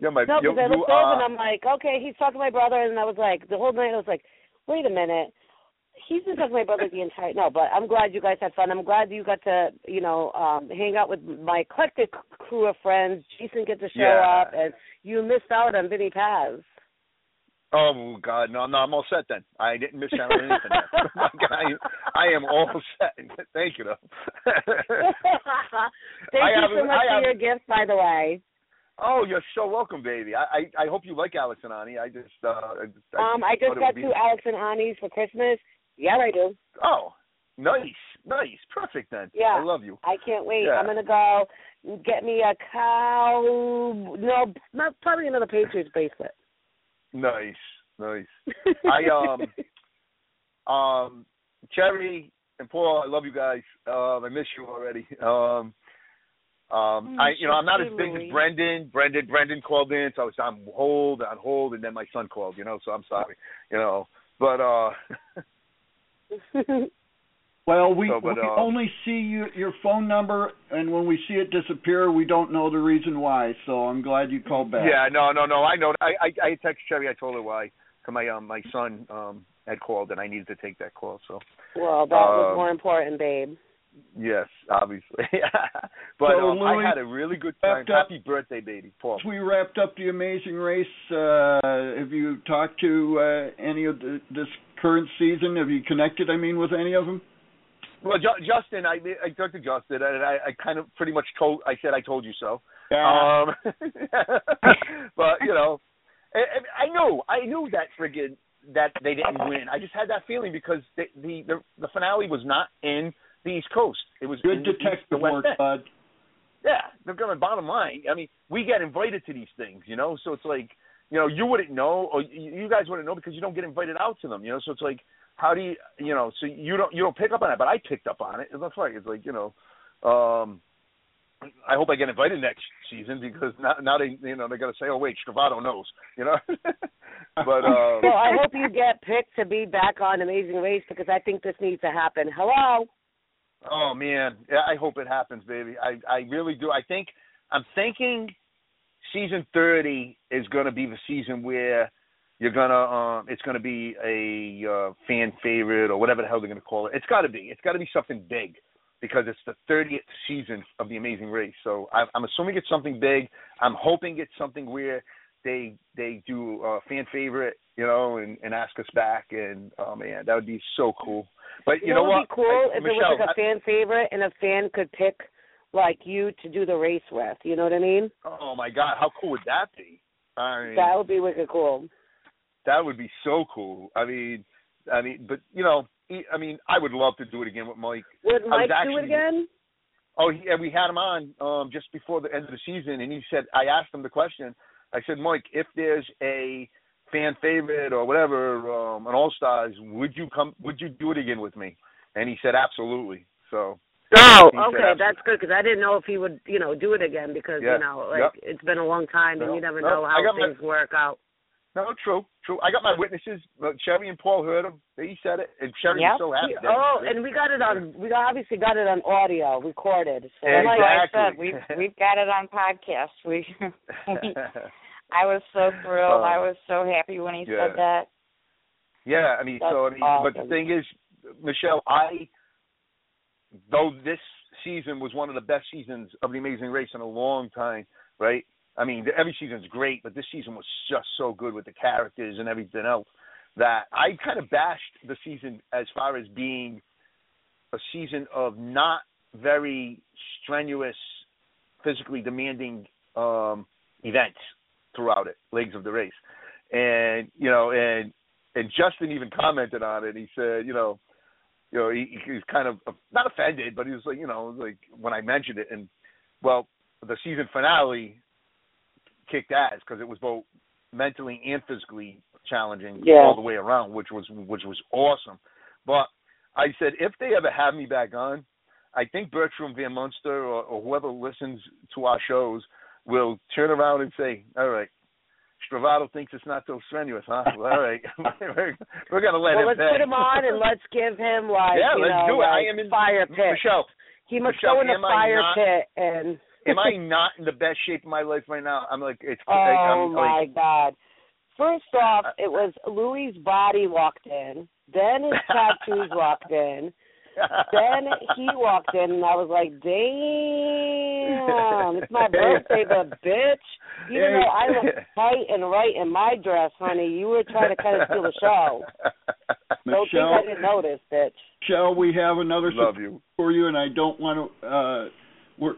You're my. no, you, because I you, looked over uh, and I'm like, okay, he's talking to my brother, and I was like, the whole night I was like, wait a minute. He's been talking to my brother the entire no, but I'm glad you guys had fun. I'm glad you got to, you know, um hang out with my eclectic crew of friends. Jason get to show Yeah. up, and you missed out on Vinny Paz. Oh God, no, no, I'm all set then. I didn't miss out on anything. then. My God, I, I am all set. Thank you, though. Thank I you so haven't- much I for your haven't- gift, by the way. Oh, you're so welcome, baby. I I, I hope you like Alex and Ani. I just uh, I just, Um, I just got would be- two Alex and Ani's for Christmas. Yeah, I do. Oh, nice, nice, perfect then. Yeah. I love you. I can't wait. Yeah. I'm gonna go get me a cow. No, not probably another Patriots bracelet. Nice, nice. I um um Cherry and Paul, I love you guys. Um I miss you already. Um um I you know, I'm not as big as Brendan. Brendan Brendan called in, so I was on hold, on hold and then my son called, you know, so I'm sorry. You know. But uh Well, we, So, but, we uh, only see you, your phone number, and when we see it disappear, we don't know the reason why. So I'm glad you called back. Yeah, no, no, no. I know. I I, I texted Chevy. I told her why. Cause my um my son um had called and I needed to take that call. So well, that was Um, more important, babe. yes, obviously. but So, um, Louis, I had a really good time. up- Happy birthday, baby, Paul. Since we wrapped up the Amazing Race, uh, have you talked to uh, any of the, this current season? Have you connected? I mean, with any of them? Well, Ju- Justin, I I talked to Justin and I I kind of pretty much told I said I told you so. Yeah. Um, but you know, I, I I knew I knew that friggin' that they didn't win. I just had that feeling because the the the, the finale was not in the East Coast. It was Good detective work, End. bud. Yeah, they're going. Bottom line, I mean, we get invited to these things, you know. So it's like, you know, you wouldn't know, or you guys wouldn't know because you don't get invited out to them, you know. So it's like, how do you, you know, so you don't you don't pick up on it, but I picked up on it. And that's right. It's like, you know, um, I hope I get invited next season because now now they you know they're gonna say, oh wait, Stravato knows, you know. but uh, Well, I hope you get picked to be back on Amazing Race because I think this needs to happen. Hello. Oh man, yeah, I hope it happens, baby. I I really do. I think I'm thinking season 30 is going to be the season where you're gonna um it's going to be a uh, fan favorite or whatever the hell they're going to call it. It's got to be. It's got to be something big because it's the 30th season of the Amazing Race. So I, I'm assuming it's something big. I'm hoping it's something where they they do a fan favorite, you know, and, and ask us back. And oh man, that would be so cool. But you, You know know what? would be cool I- if Michelle, it was like a fan favorite and a fan could pick like you to do the race with. You know what I mean? Oh my God, how cool would that be? I mean, That would be wicked cool. That would be so cool. I mean, I mean, but you know, I mean, I would love to do it again with Mike. Would Mike do it again? Oh, he, yeah, we had him on um just before the end of the season, and he said, I asked him the question. I said, Mike, if there's a fan favorite or whatever, um, an All Stars, would you come? Would you do it again with me? And he said, absolutely. So. Oh, okay, that's good because I didn't know if he would, you know, do it again because Yeah. you know, like Yep. it's been a long time and No, you never no, know how got my- things work out. No, true, true. I got my witnesses. Cherry and Paul heard him. He said it, and Cherry Yep. was so happy. Oh, and we got it on. We obviously got it on audio, recorded. So And like I Exactly. said, we've we've got it on podcast. We, I was so thrilled. Um, I was so happy when he yeah. said that. Yeah, I mean, That's so I mean, but the thing is, Michelle, I though this season was one of the best seasons of the Amazing Race in a long time, right? I mean, every season's great, but this season was just so good with the characters and everything else that I kind of bashed the season as far as being a season of not very strenuous, physically demanding um events throughout it, legs of the race. And you know, and and Justin even commented on it. He said, you know, you know, he, kind of not offended, but he was like, you know, like when I mentioned it, and well, the season finale kicked ass because it was both mentally and physically challenging Yeah. all the way around, which was which was awesome. But I said, if they ever have me back on, I think Bertram Van Munster or, or whoever listens to our shows will turn around and say, all right, Stravato thinks it's not so strenuous, huh? Well, all right, we're, we're gonna let well, him. let's pay. put him on and let's give him like yeah, you let's know do it. like I am in fire pit. Michelle. He must Michelle, go in the fire not- pit and. Am I not in the best shape of my life right now? I'm like it's. Oh I'm my like, God! First off, it was Louis' body walked in, then his tattoos walked in, then he walked in, and I was like, "Damn, it's my birthday, but bitch." Even though I look tight and right in my dress, honey, you were trying to kind of steal the show. Don't think Michelle, I didn't notice, bitch. Michelle, we have another Love surprise you. for you, and I don't want to uh, we're,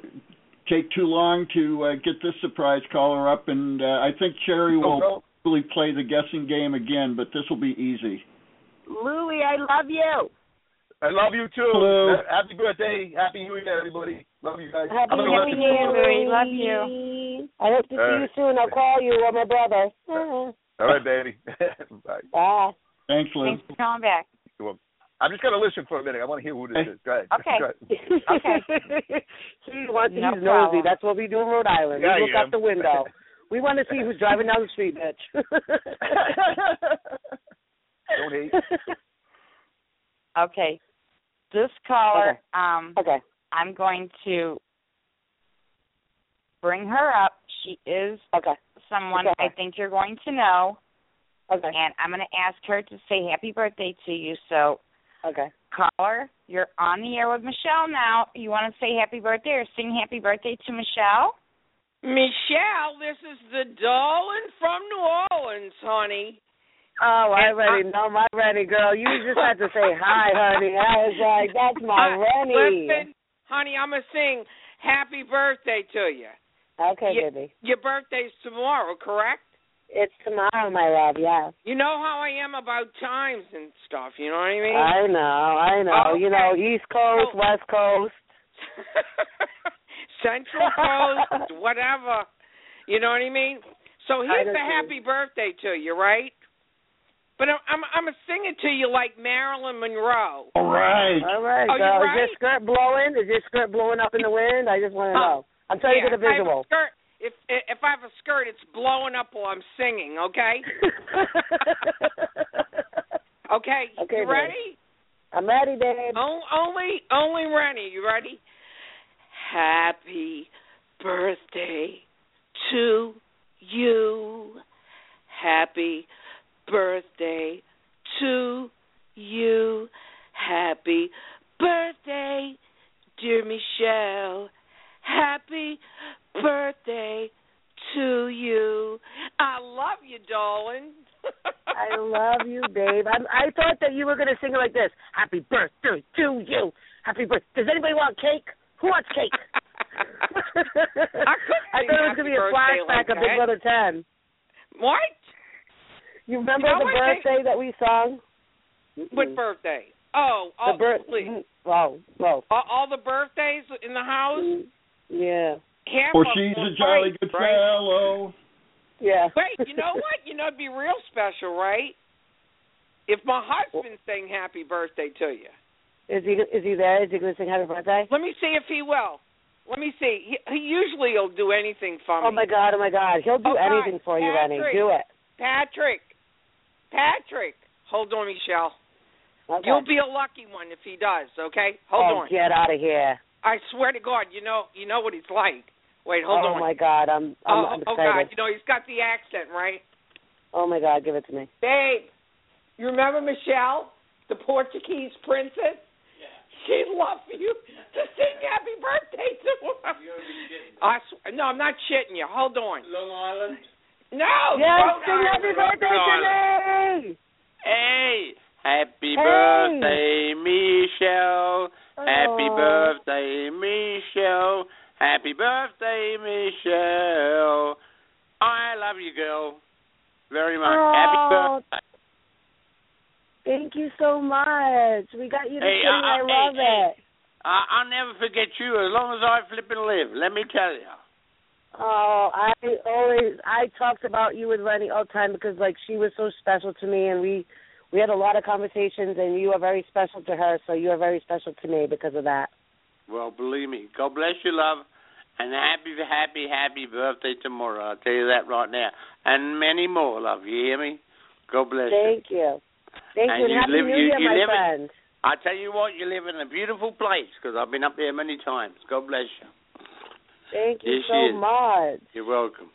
take too long to uh, get this surprise caller up. And uh, I think Cherry will no. probably play the guessing game again, but this will be easy. Louie, I love you. I love you too. Hello. Happy birthday, happy New Year, everybody. Love you guys. Happy New Year, it. Louis. Love you. I hope to see All you soon. I'll call you or my brother. All right, baby. Bye. Bye. Thanks, Liz. Thanks for calling back. Well, I'm just gonna listen for a minute. I want to hear who this is. Go ahead. Okay. Go ahead. Okay. he wants No he's problem. nosy. That's what we do in Rhode Island. Yeah, we look out the window. We want to see who's driving down the street, bitch. Don't hate. Okay. This caller, Okay. um, okay. I'm going to bring her up. She is Okay. someone Okay. I think you're going to know, Okay. and I'm going to ask her to say happy birthday to you. So, Okay. caller, you're on the air with Michelle now. You want to say happy birthday or sing happy birthday to Michelle? Michelle, this is the Dolan from New Orleans, honey. Oh, I And already know my Renny girl. You just had to say hi, honey. I was like, that's my Renny. Listen, honey, I'm going to sing happy birthday to you. Okay, Ye- baby. Your birthday's tomorrow, correct? It's tomorrow, my love. Yes. You know how I am about times and stuff, you know what I mean? I know. I know. Oh, you know, East Coast, So- West Coast. Central Coast, whatever. You know what I mean? So here's know a happy birthday to you, right? But I'm I'm I'm gonna sing it to you like Marilyn Monroe. All right. All right, Oh, you girl. Is right? your skirt blowing? Is your skirt blowing up in the wind? I just want to know. I'm trying yeah, to get a if I have visual. skirt, if if I have a skirt, it's blowing up while I'm singing. Okay. Okay. Okay, you ready? I'm ready, babe. O- only only Renny. You ready? Happy birthday to you. Happy birthday to you. Happy birthday, dear Michelle. Happy birthday to you. I love you, darling. I love you, babe. I'm, I thought that you were going to sing it like this. Happy birthday to you. Happy birthday. Does anybody want cake? Who wants cake? I I thought it was going to be a flashback like of Big. Brother 10. What? You remember You know the what they- birthday that we sung? What birthday? Oh, The oh, birth. please. Mm-hmm. Oh, well. All, all the birthdays in the house. Mm-hmm. Yeah. Half Well, of she's a jolly fights, good right? fellow. Yeah. Wait, you know what? You know it'd be real special, right? If my husband sang happy birthday to you. Is he is he there? Is he going to sing happy birthday? Let me see if he will. Let me see. He, he usually will do anything for oh, me. Oh my God! Oh my God! He'll do oh, Okay, anything for you, Renny. Do it. Patrick. Patrick. Hold on, Michelle. Okay. You'll be a lucky one if he does, okay? Hold oh, on. get out of here! I swear to God, you know you know what he's like. Wait, oh, hold oh on. Oh my God! I'm I'm, oh, I'm oh, oh God, you know he's got the accent, right? Oh my God! Give it to me. Babe, you remember Michelle, the Portuguese princess? Yeah. She'd love for you to sing happy birthday to her. I sw- no, I'm not shitting you. Hold on. Long Island. No. Yes, Rhode sing happy Island. birthday to me! Hey, happy Hey. birthday, Michelle. Happy Oh. birthday, Michelle. Happy birthday, Michelle. I love you, girl, very much. Happy Oh, birthday. Thank you so much. We got you to Hey, sing. uh, I love hey, it. I, I'll never forget you as long as I flip and live. Let me tell you. Oh, I always I talked about you with Renny all the time because like she was so special to me and we we had a lot of conversations and you are very special to her, so you are very special to me because of that. Well, believe me. God bless you, love. And happy, happy, happy birthday tomorrow. I'll tell you that right now. And many more, love. You hear me? God bless you. Thank you. Thank And you. And you Happy live- New you- Year, you my live in- friend. you. I tell you what, you live in a beautiful place because I've been up there many times. God bless you. Thank you Yes, so she much. You're welcome.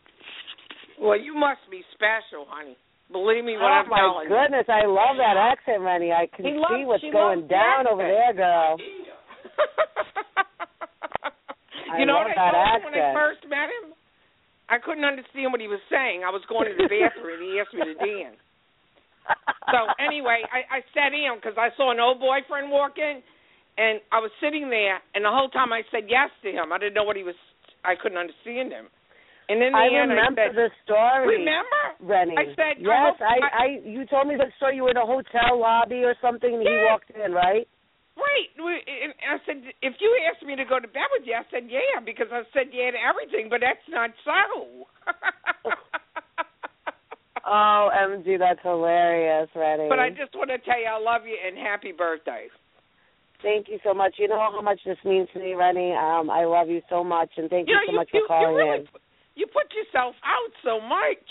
Well, you must be special, honey. Believe me when oh I'm telling you. Oh my goodness, I love that accent, Renny. I can He see loves- what's going loves the down over there, girl. I you know what I that told him when I first met him? I couldn't understand what he was saying. I was going to the bathroom and he asked me to dance. So anyway, I, I sat in because I saw an old boyfriend walk in, and I was sitting there, and the whole time I said yes to him. I didn't know what he was. I couldn't understand him. And in the I end, remember I said, the story. Remember? Renny? I said, yes. hope- I, I, you told me the story. You were in a hotel lobby or something, and he walked in, right? Right. And I said, if you asked me to go to bed with you, I said, yeah, because I said yeah to everything, but that's not so. Oh, MG, that's hilarious, Renny. but I just want to tell you I love you and happy birthday. Thank you so much. You know how much this means to me, Renny. Um, I love you so much, and thank you you, know, so you, much you, for calling you really, in. You put yourself out so much.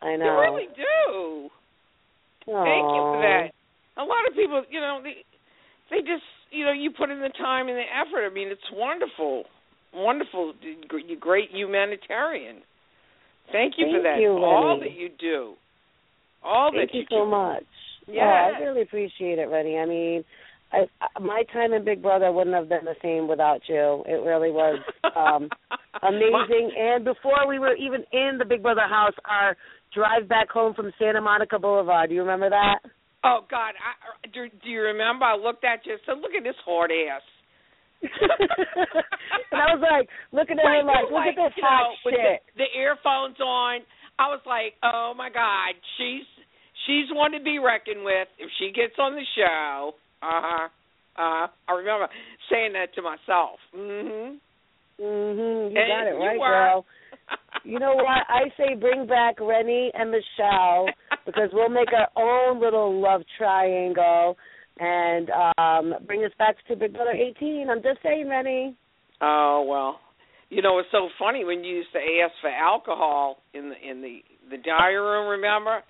I know. You really do. Thank you for that. A lot of people, you know, they they just, you know, you put in the time and the effort. I mean, it's wonderful, wonderful. You great humanitarian. Thank you for that. you, All that you do. All Thank that you you so do. much. Yeah. Oh, I really appreciate it, Renny. I mean, I- my time in Big Brother wouldn't have been the same without you. It really was um amazing. And before we were even in the Big Brother house, our drive back home from Santa Monica Boulevard. Do you remember that? Oh God, I, do, do you remember? I looked at you and said, "Look at this hard ass." and I was like, looking at Wait, him like, you look at this you hot know, with shit. The, the earphones on. I was like, "Oh my God, she's she's one to be reckoned with if she gets on the show." Uh huh. Uh, I remember saying that to myself. Mhm. Mhm. You And got it you right, were. girl. You know what? I say bring back Renny and Michelle because we'll make our own little love triangle and um bring us back to Big Brother 18. I'm just saying, Renny. Oh well, you know it's so funny when you used to ask for alcohol in the in the the diary room. Remember?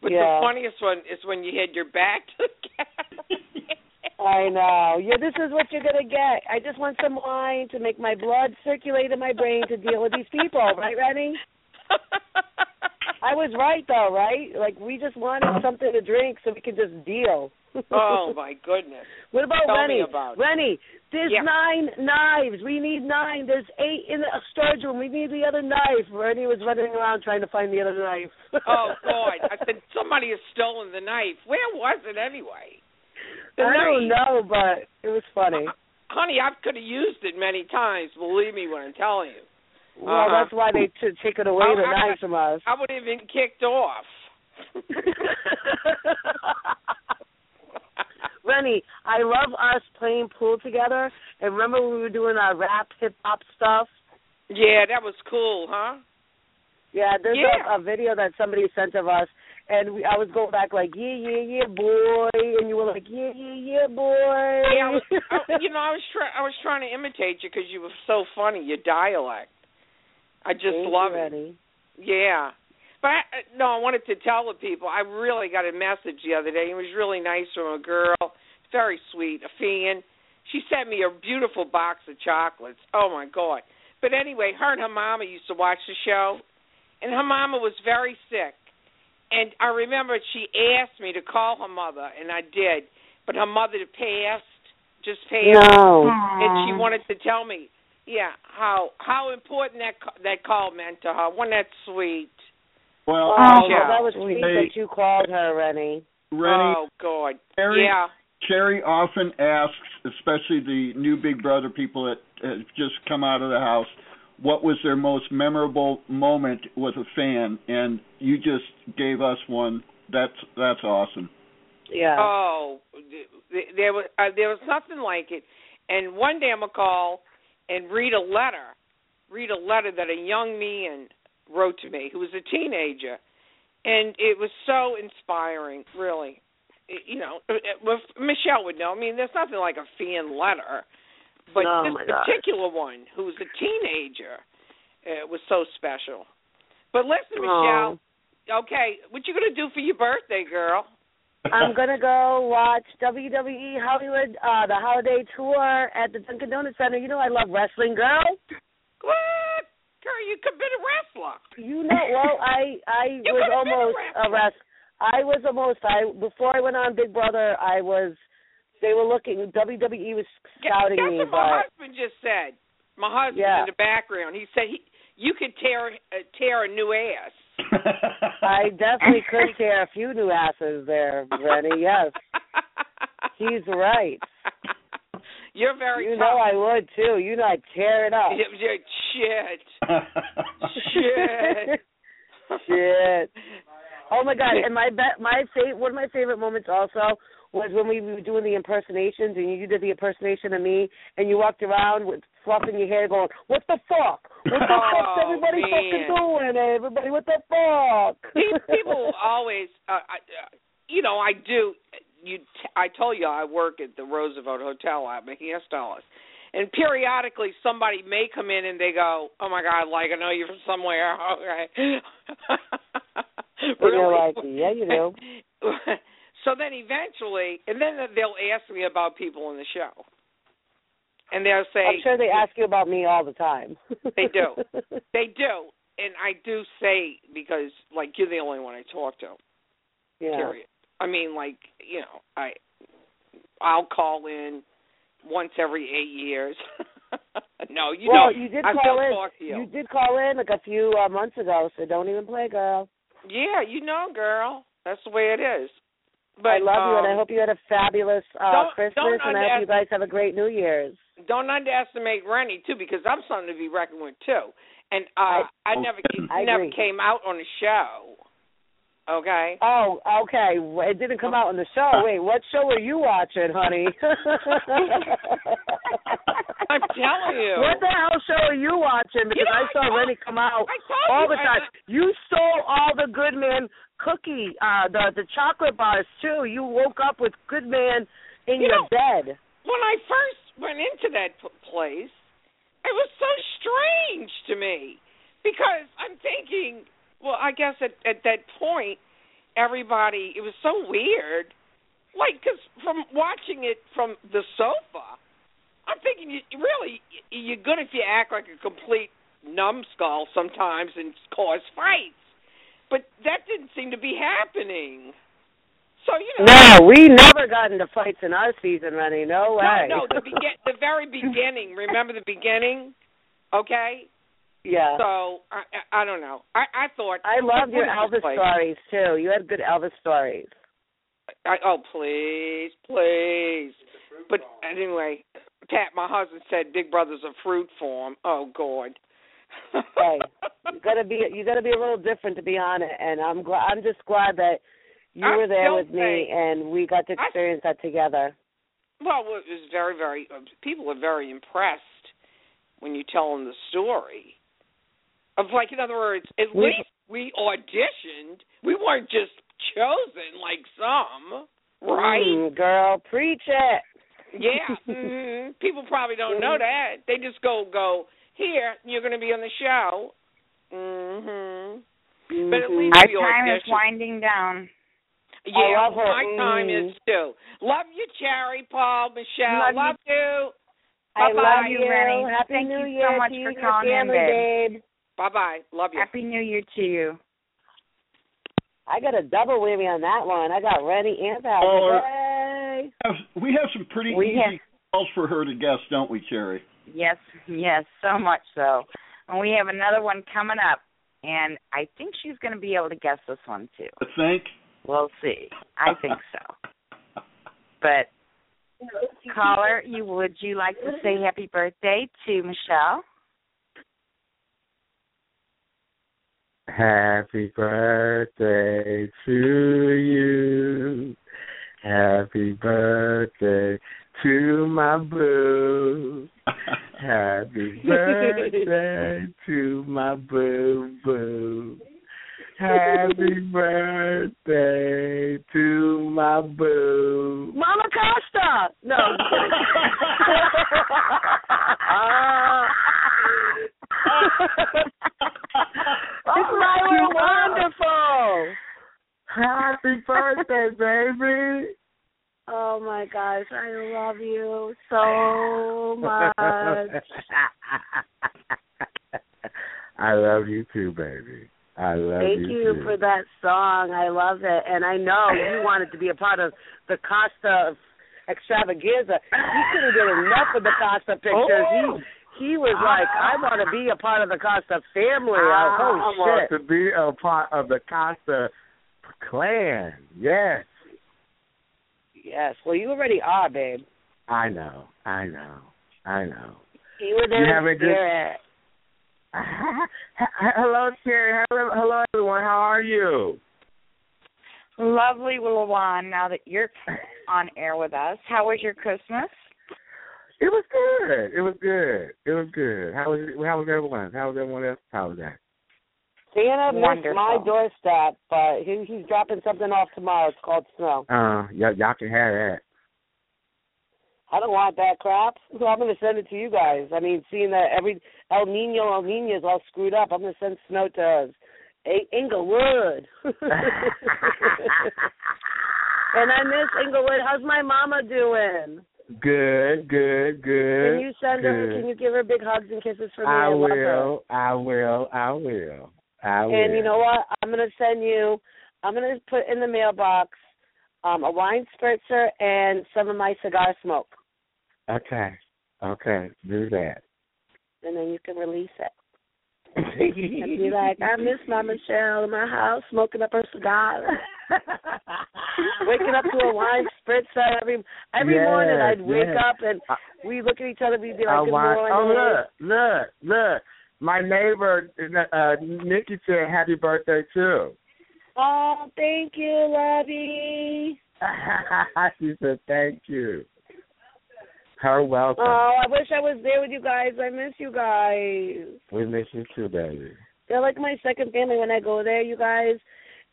But Yeah. the funniest one is when you had your back to the camera. I know. Yeah, this is what you're gonna get. I just want some wine to make my blood circulate in my brain to deal with these people, right, Renny? I was right though, right? Like we just wanted something to drink so we could just deal. oh my goodness. What about Tell Renny? about. Renny, there's Yeah. nine knives. We need nine. There's eight in the storage room. We need the other knife. Renny was running around trying to find the other knife. oh God! I said somebody has stolen the knife. Where was it anyway? I don't know, but it was funny. Honey, I could have used it many times. Believe me when I'm telling you. Well, Uh-huh. that's why they took it away I- the I- from us. I would have been kicked off. Renny, I love us playing pool together. And remember when we were doing our rap hip hop stuff? Yeah, that was cool, huh? Yeah, there's Yeah. A, a video that somebody sent of us, and we, I was going back like, yeah, yeah, yeah, boy, and you were like, yeah, yeah, yeah, boy. Yeah, I was, I, you know, I was trying. I was trying to imitate you because you were so funny. Your dialect, I just Thank love it. Yeah, but I, uh, no, I wanted to tell the people. I really got a message the other day. It was really nice from a girl, very sweet, a fan. She sent me a beautiful box of chocolates. Oh my god! But anyway, her and her mama used to watch the show, and her mama was very sick. And I remember she asked me to call her mother, and I did. But her mother passed, just passed, No. and she wanted to tell me, yeah, how how important that ca- that call meant to her. Wasn't that sweet? Well, Oh, Yeah. that was sweet Hey. that you called her, Renny. Renny, Oh God, Carrie, yeah. Carrie often asks, especially the new Big Brother people that have just come out of the house, what was their most memorable moment with a fan, and you just gave us one. That's that's awesome. Yeah. Oh, th- there was uh, there was nothing like it. And one day I'm gonna call and read a letter, read a letter that a young man wrote to me who was a teenager, and it was so inspiring, really. You know, Michelle would know. I mean, there's nothing like a fan letter, but Oh, this particular one, who's a teenager, uh, was so special. But listen, Aw. Michelle. Okay, what you gonna do for your birthday, girl? I'm gonna go watch WWE Hollywood, uh, the holiday tour at the Dunkin' Donuts Center. You know I love wrestling, girl. What? Girl, you could be a wrestler. You know, well, I I You was almost a wrestler. I was almost. I before I went on Big Brother, I was. They were looking. WWE was Guess scouting guess me, what my but husband just said. My husband Yeah. in the background. He said he, you could tear uh, tear a new ass. I definitely could tear a few new asses there, Rennie. Yes, he's right. You're very You tough. know I would too. You know I'd tear it up. Yeah, yeah, Shit. Shit. Shit. Oh my god! And my be- my fa- one of my favorite moments also was when we were doing the impersonations and you did the impersonation of me and you walked around with fluffing your hair, going, "What the fuck? What the Oh, fuck's everybody man. fucking doing? Everybody, what the fuck?" Pe- People always, uh, I, uh, you know, I do. You, t- I told you I work at the Roosevelt Hotel. I'm a hairstylist, and periodically somebody may come in and they go, "Oh my God, like I know you from somewhere." Okay. And really? you're like, "Yeah, you do." so then eventually, and then they'll ask me about people in the show, and they'll say, I'm sure they ask you about me all the time. They do. They do, and I do say because like you're the only one I talk to. yeah. Period. I mean, like you know, I I'll call in once every eight years. no, you well, know, you did I call still in. talk to you. did call in like a few uh, months ago, so don't even play, girl. Yeah, you know, girl. That's the way it is. But I love you, and I um, hope you had a fabulous uh, don't- Christmas, don't and I hope you guys have a great New Year's. don't underestimate Renny too, because I'm something to be reckoned with too. And uh, I, never, it I never agree. came out on the show. Okay. Oh, okay. It didn't come out on the show. Wait, what show were you watching, honey? I'm telling you. What the hell show are you watching? Because I saw Renny come out told all you, the time. I- You stole all the Good Man cookie, uh, the the chocolate bars too. You woke up with Good Man in You your know- bed. when I first went into that p- place, it was so strange to me because I'm thinking, well, I guess at at that point, everybody it was so weird, like because from watching it from the sofa, I'm thinking you really you're good if you act like a complete numbskull sometimes and cause fights, but that didn't seem to be happening. So you know. No, we never got into fights in our season, Renny. No way. No, no, the begin the very beginning. Remember the beginning? Okay. yeah. So I I I don't know. I I thought I love your What is this Elvis stories too. You had good Elvis stories. I, oh please, please. But anyway, Pat, my husband said Big Brother's a fruit form. Oh God. Hey, you gotta be you gotta be a little different to be on it, and I'm glad. I'm just glad that you I were there with me and we got to I- experience that together. Well, it was very, very. Uh, people are very impressed when you tell them the story. Of like, in other words, at We- least we auditioned. We weren't just chosen like some, right? Mm, girl, preach it. Yeah. hmm People probably don't know that. They just go go here. You're going to be on the show. Mhm. But at least Our we time is winding down. Yeah, love her. my time is too. Love you, Cherry, Paul, Michelle. Love Love, you. you. I Bye-bye. love you, you, Renny. Happy Thank New you Year so much to you for and your calling in, family, babe. babe. Bye bye. Love you. Happy New Year to you. I got a double whammy on that one. I got Renny and Pat. Oh, We have some pretty We easy have- calls for her to guess, don't we, Cherry? Yes, yes, so much so. And we have another one coming up, and I think she's going to be able to guess this one too. I think. We'll see. I think so. But caller, you would you like to say happy birthday to Michelle? Happy birthday to you. Happy birthday to my boo. Happy birthday to my boo boo. Happy birthday to my boo. Mama Costa. No. oh, you wonderful. Happy birthday, baby. Oh my gosh, I love you so much. I love you too, baby. I love Thank you, Thank you too. for that song. I love it. And I know you wanted to be a part of the Costa extravaganza. He couldn't get enough of the Costa pictures. Oh. He he was like, I want to be a part of the Costa family. I, oh I want shit. to be a part of the Costa clan. Yes, Yes. Well you already are, babe. I know. I know. I know. You were there You in have a good- Hello, Cherry. Hello, hello, everyone. How are you? Lovely, Lawon. Now that you're on air with us, how was your Christmas? It was good. It was good. It was good. How was how was everyone? How was everyone else? How was that? Santa missed my doorstep, but he, he's dropping something off tomorrow. It's called snow. Uh, y'all, y'all can have that. I don't want that crap. So I'm going to send it to you guys. I mean, seeing that every El Nino, El Nino is all screwed up, I'm going to send snow to A- Inglewood. and I miss Inglewood. How's my mama doing? Good, good, good. Can you send her? Can you give her big hugs and kisses for me? I her. will. I will. I will. Will. And you know what? I'm gonna send you. I'm gonna put in the mailbox um, a wine spritzer and some of my cigar smoke, Okay. Okay. Do that. and then you can release it. and be like, I miss my Michelle in my house smoking up her cigar. Waking up to a wine spritzer every every Yes, morning. I'd wake yes. up and we look at each other. We'd be like, Good want, morning. oh look, look, look. My neighbor, uh, Nikki said happy birthday too. Oh, thank you, Lovey. she said thank you. Her welcome. Oh, I wish I was there with you guys. I miss you guys. we miss you too, baby. They're like my second family when I go there, you guys.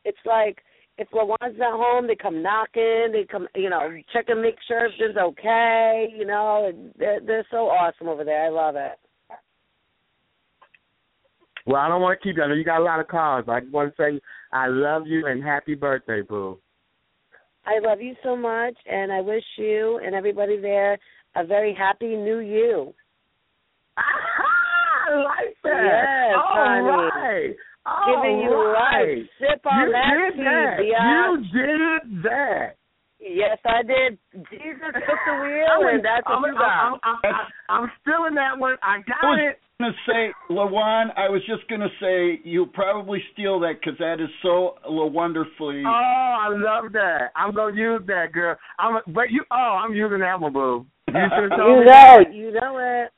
It's like if Lawon's not home, they come knocking, they come you know, check and make sure everything's okay, you know, they're they're so awesome over there. I love it. Well, I don't want to keep you. I know you got a lot of calls. But I just want to say I love you and happy birthday, boo. I love you so much and I wish you and everybody there a very happy new you. I like that. Yes, All honey. right. All Giving you right. life. Sip on you that did tea, that. biatch. You did that. Yes, I did. Jesus took the wheel, I'm, and that's what I'm, you got. I'm, I'm, I'm, I'm still in that one. I got I got was it. gonna say, Lawon. I was just gonna say you'll probably steal that because that is so wonderfully. Oh, I love that. I'm gonna use that, girl. I'm, but you. Oh, I'm using that one, boo. You should You know, that. you know it.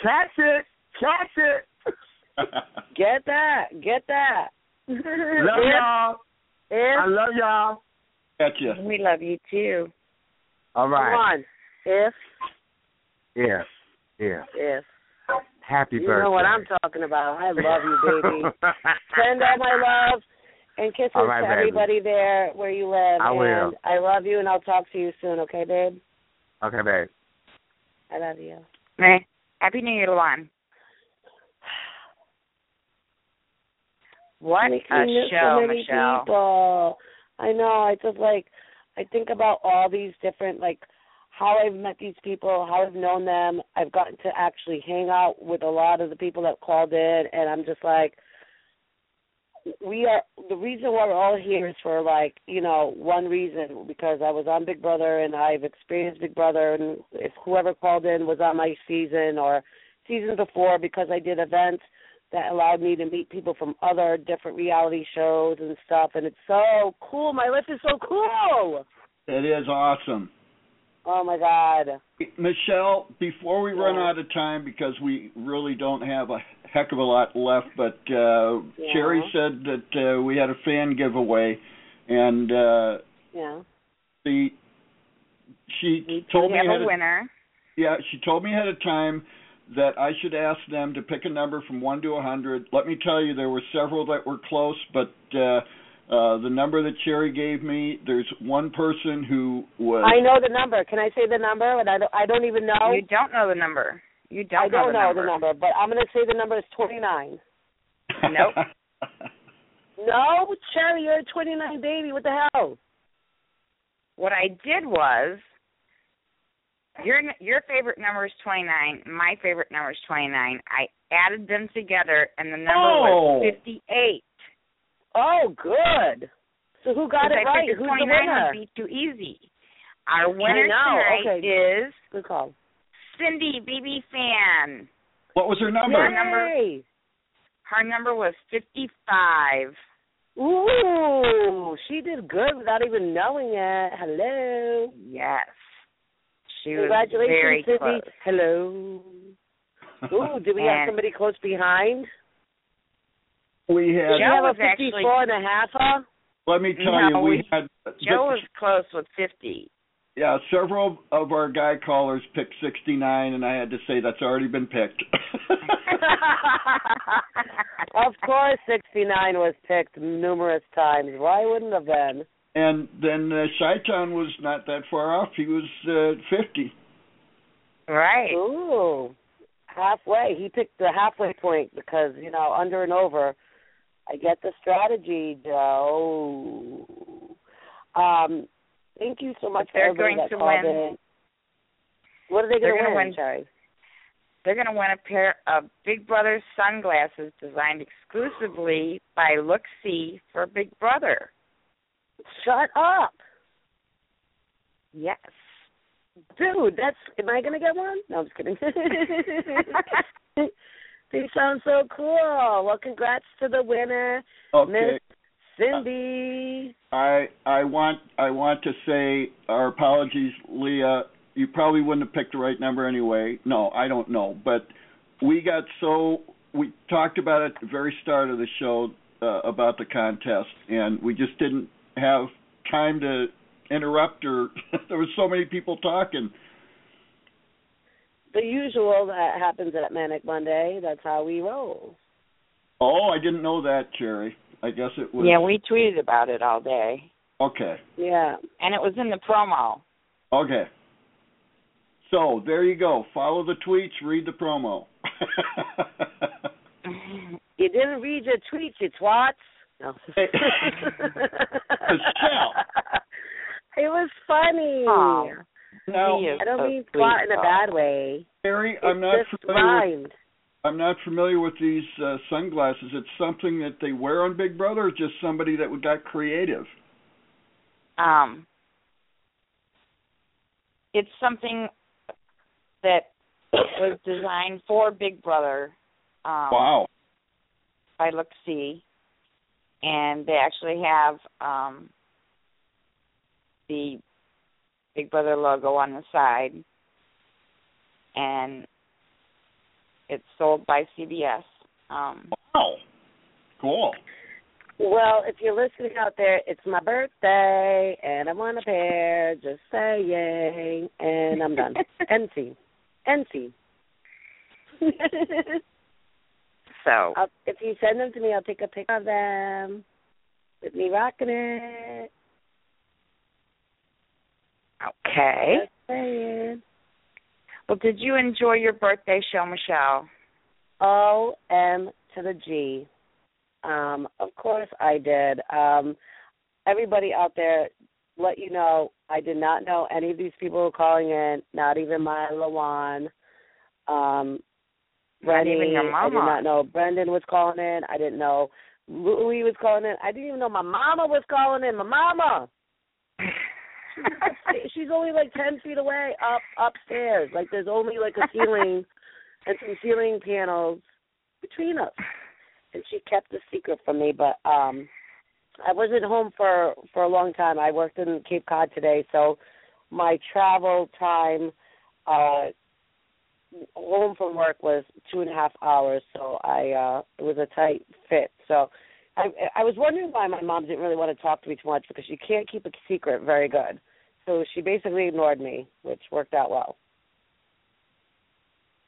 Catch it. Catch it. Get that. Get that. Love y'all. If, I love y'all. Gotcha. We love you too. All right. Come right. on. If, Yeah. Yeah. if. Happy You birthday. You know what I'm talking about. I love you, baby. Send all my love and kisses All right, to baby. everybody there where you live. I will. And I love you, and I'll talk to you soon, okay, babe? okay, babe. I love you. Meh. Happy New Year, Lawon. What Makes a show, Michelle. people. I know. I just like I think about all these different like how I've met these people, how I've known them. I've gotten to actually hang out with a lot of the people that called in, and I'm just like, we are the reason why we're all here is for like you know one reason because I was on Big Brother and I've experienced Big Brother, and if whoever called in was on my season or season before because I did events that allowed me to meet people from other different reality shows and stuff and it's so cool. My life is so cool. It is awesome. Oh my god. Michelle, before we run out of time, because we really don't have a heck of a lot left, but uh, Yeah. Cherry said that uh, we had a fan giveaway, and uh, Yeah. the she We told me have ahead a of- winner. yeah, she told me ahead of time that I should ask them to pick a number from one to a hundred. Let me tell you, there were several that were close, but uh, uh, the number that Cherry gave me, there's one person who was. I know the number. Can I say the number? And I don't I don't even know. You don't know the number. You don't I don't know the number. the number, but I'm gonna say the number is twenty nine. Nope. No, Cherry, you're a 29 baby. What the hell? What I did was your your favorite number is 29. My favorite number is 29. I added them together, and the number Oh. was 58. Oh, good. So who got it I right? figured Who's the 29 winner? would be too easy. Our winner I know. tonight Okay. is Good call. Cindy BB Fan. What was her number? Her number, her number was 55. Ooh, she did good without even knowing it. Hello. Yes. She was Congratulations, very Cindy. close. Hello. Ooh, do we have somebody close behind? We Did had. you have was a 54 actually- and a half, huh? Let me tell No, you, we we- had. Joe was close with 50. Yeah, several of our guy callers picked 69, and I had to say that's already been picked. of course, 69 was picked numerous times. Why wouldn't have been? And then uh, Shaitan was not that far off. He was uh, 50. Right. Ooh, halfway. He picked the halfway point because you know under and over. I get the strategy, Joe. Um, thank you so much for They're everybody going that to win. in. What are they going to win, win. They're going to win a pair of Big Brother sunglasses designed exclusively by Look See for Big Brother. Shut up, Yes. dude. That's. Am I going to get one? No, I'm just kidding. they sound so cool. Well, congrats to the winner, Okay. Miss Cindy. I I want I want to say our apologies, Leah. You probably wouldn't have picked the right number anyway. No, I don't know, but we got so we talked about it at the very start of the show uh, about the contest, and we just didn't have time to interrupt or there was so many people talking. the usual that happens at Manic Monday. That's how we roll. Oh, I didn't know that, Cherry. I guess it was Yeah, we tweeted about it all day. okay. Yeah. And it was in the promo. Okay. So there you go. Follow the tweets, read the promo. You didn't read your tweets, you twats. No. it was funny. Oh, Now- I don't mean sweet, twat in a bad way. Mary, It's I'm not just familiar with. I'm not familiar with these uh, sunglasses. It's something that they wear on Big Brother, or just somebody that would got creative. Um, it's something that was designed for Big Brother. Um, Wow. By Look See, and they actually have um, the Big Brother logo on the side, and it's sold by CBS. Um, Wow. Cool. Well, if you're listening out there, it's my birthday and I want a pair. Just say saying, and I'm done. NC, NC. so I'll, if you send them to me, I'll take a picture of them with me rocking it. okay. Well, did you enjoy your birthday show, Michelle? O M to the G. Um, of course I did. Um, everybody out there, let you know, I did not know any of these people were calling in, not even my Lawon. Um, Not even your I did not know Brendan was calling in. I didn't know Louie was calling in. I didn't even know my mama was calling in. My mama. She's only like ten feet away up upstairs. Like there's only like a ceiling and some ceiling panels between us. And she kept the secret from me, but um I wasn't home for for a long time. I worked in Cape Cod today, so my travel time uh home from work was two and a half hours, so I uh it was a tight fit. So I I was wondering why my mom didn't really want to talk to me too much because she can't keep a secret very good. So she basically ignored me, which worked out well.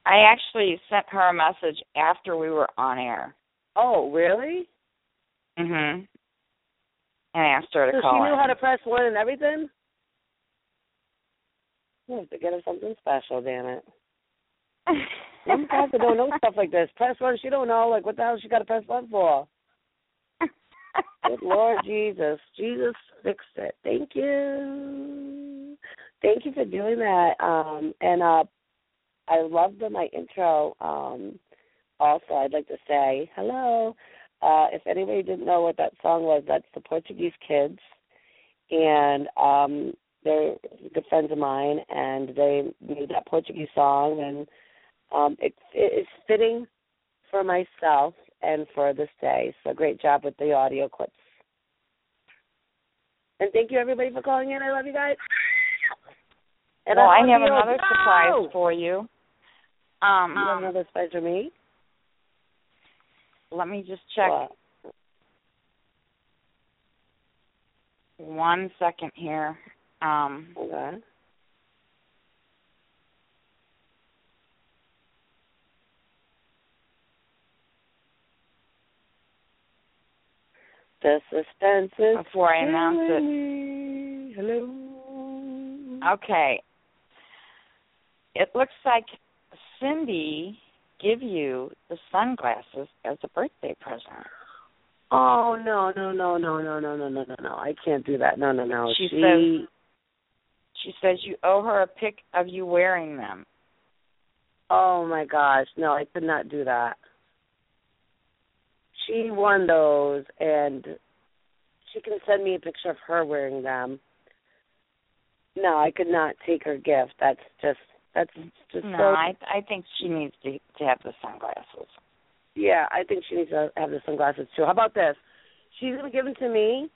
I actually sent her a message after we were on air. Oh, really? Mhm. And asked her to So call. she knew in. how to press one and everything? I have to get her something special, damn it. Some Pastor don't know stuff like this. Press one, she don't know. Like, what the hell she got to press one for? Good Lord Jesus. Jesus fixed it. Thank you. Thank you for doing that. Um and uh I love the my intro. Um also I'd like to say hello. Uh if anybody didn't know what that song was, that's the Portuguese kids. And um they're good friends of mine and they made that Portuguese song and um it it's fitting for myself and for this day. So great job with the audio clips. And thank you everybody for calling in. I love you guys. And well, I love have another No! surprise for you. Um, You have another surprise for me? let me just check What? one second here. Um, Okay. The suspense is Before I announce it. Hello. Okay. It looks like Cindy give you the sunglasses as a birthday present. Oh no no no no no no no no no no! I can't do that. No no no. She she says- She says you owe her a pic of you wearing them. Oh my gosh, no, I could not do that. She won those, and she can send me a picture of her wearing them. No, I could not take her gift. That's just that's just No, so. I I think she needs to to have the sunglasses. Yeah, I think she needs to have the sunglasses too. How about this? She's gonna give them to me.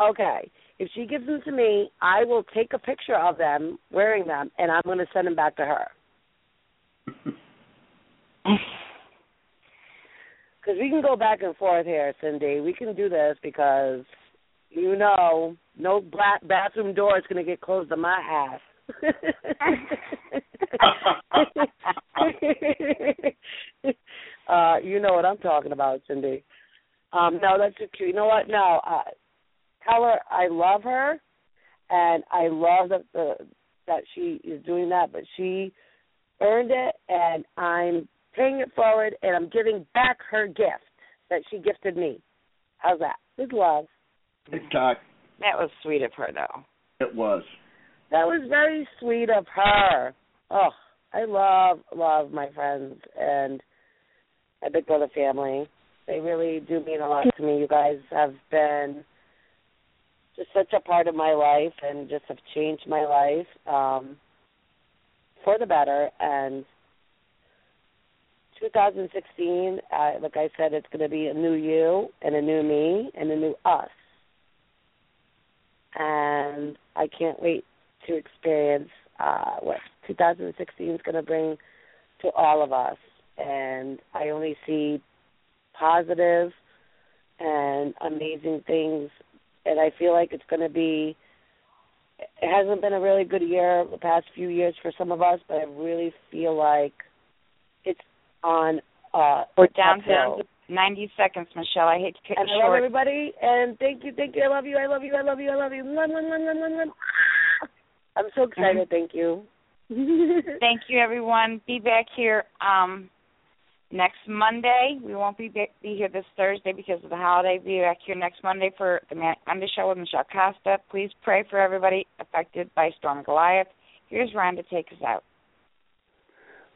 Okay. If she gives them to me, I will take a picture of them wearing them, and I'm gonna send them back to her. Because we can go back and forth here, Cindy. We can do this because you know no bla- bathroom door is going to get closed on my ass. uh, you know what I'm talking about, Cindy. Um, no, that's just cute. You know what? No, uh, tell her I love her, and I love that the that she is doing that, but she earned it, and I'm paying it forward, and I'm giving back her gift that she gifted me. How's that? With love. TikTok. That was sweet of her, though. It was. That was very sweet of her. Oh, I love love my friends and my Big Brother family. They really do mean a lot to me. You guys have been just such a part of my life and just have changed my life um, for the better. And 2016, uh, like I said, it's going to be a new you and a new me and a new us. And I can't wait to experience uh, what 2016 is going to bring to all of us. And I only see positive and amazing things. And I feel like it's going to be. It hasn't been a really good year the past few years for some of us, but I really feel like on. Uh, down to 90 seconds, Michelle. I hate to cut And you I love short. everybody. And thank you, thank you. I love you. I love you. I love you. I love you. Mwah, mwah, mwah. I'm so excited. Thank you. Thank you, everyone. Be back here um, next Monday. We won't be be here this Thursday because of the holiday. Be back here next Monday for the Monday show with Michelle Costa. Please pray for everybody affected by Storm Goliath. Here's Ron to take us out.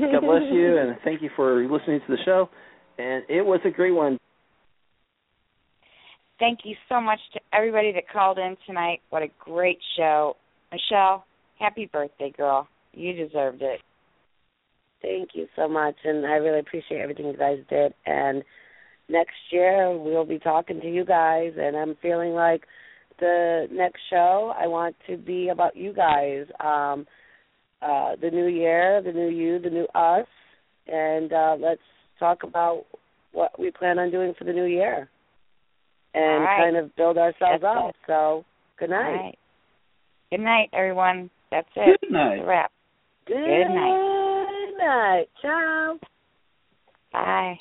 God bless you, and thank you for listening to the show. And it was a great one. Thank you so much to everybody that called in tonight. What a great show. Michelle, happy birthday, girl. You deserved it. Thank you so much, and I really appreciate everything you guys did. And next year we'll be talking to you guys, and I'm feeling like the next show I want to be about you guys. Um, uh, the new year, the new you, the new us, and uh, let's talk about what we plan on doing for the new year, and All right. kind of build ourselves That's up. it. So, good night. right. Good night, everyone. That's it. Good night. That's a wrap. Good Good night. night. Ciao. Bye.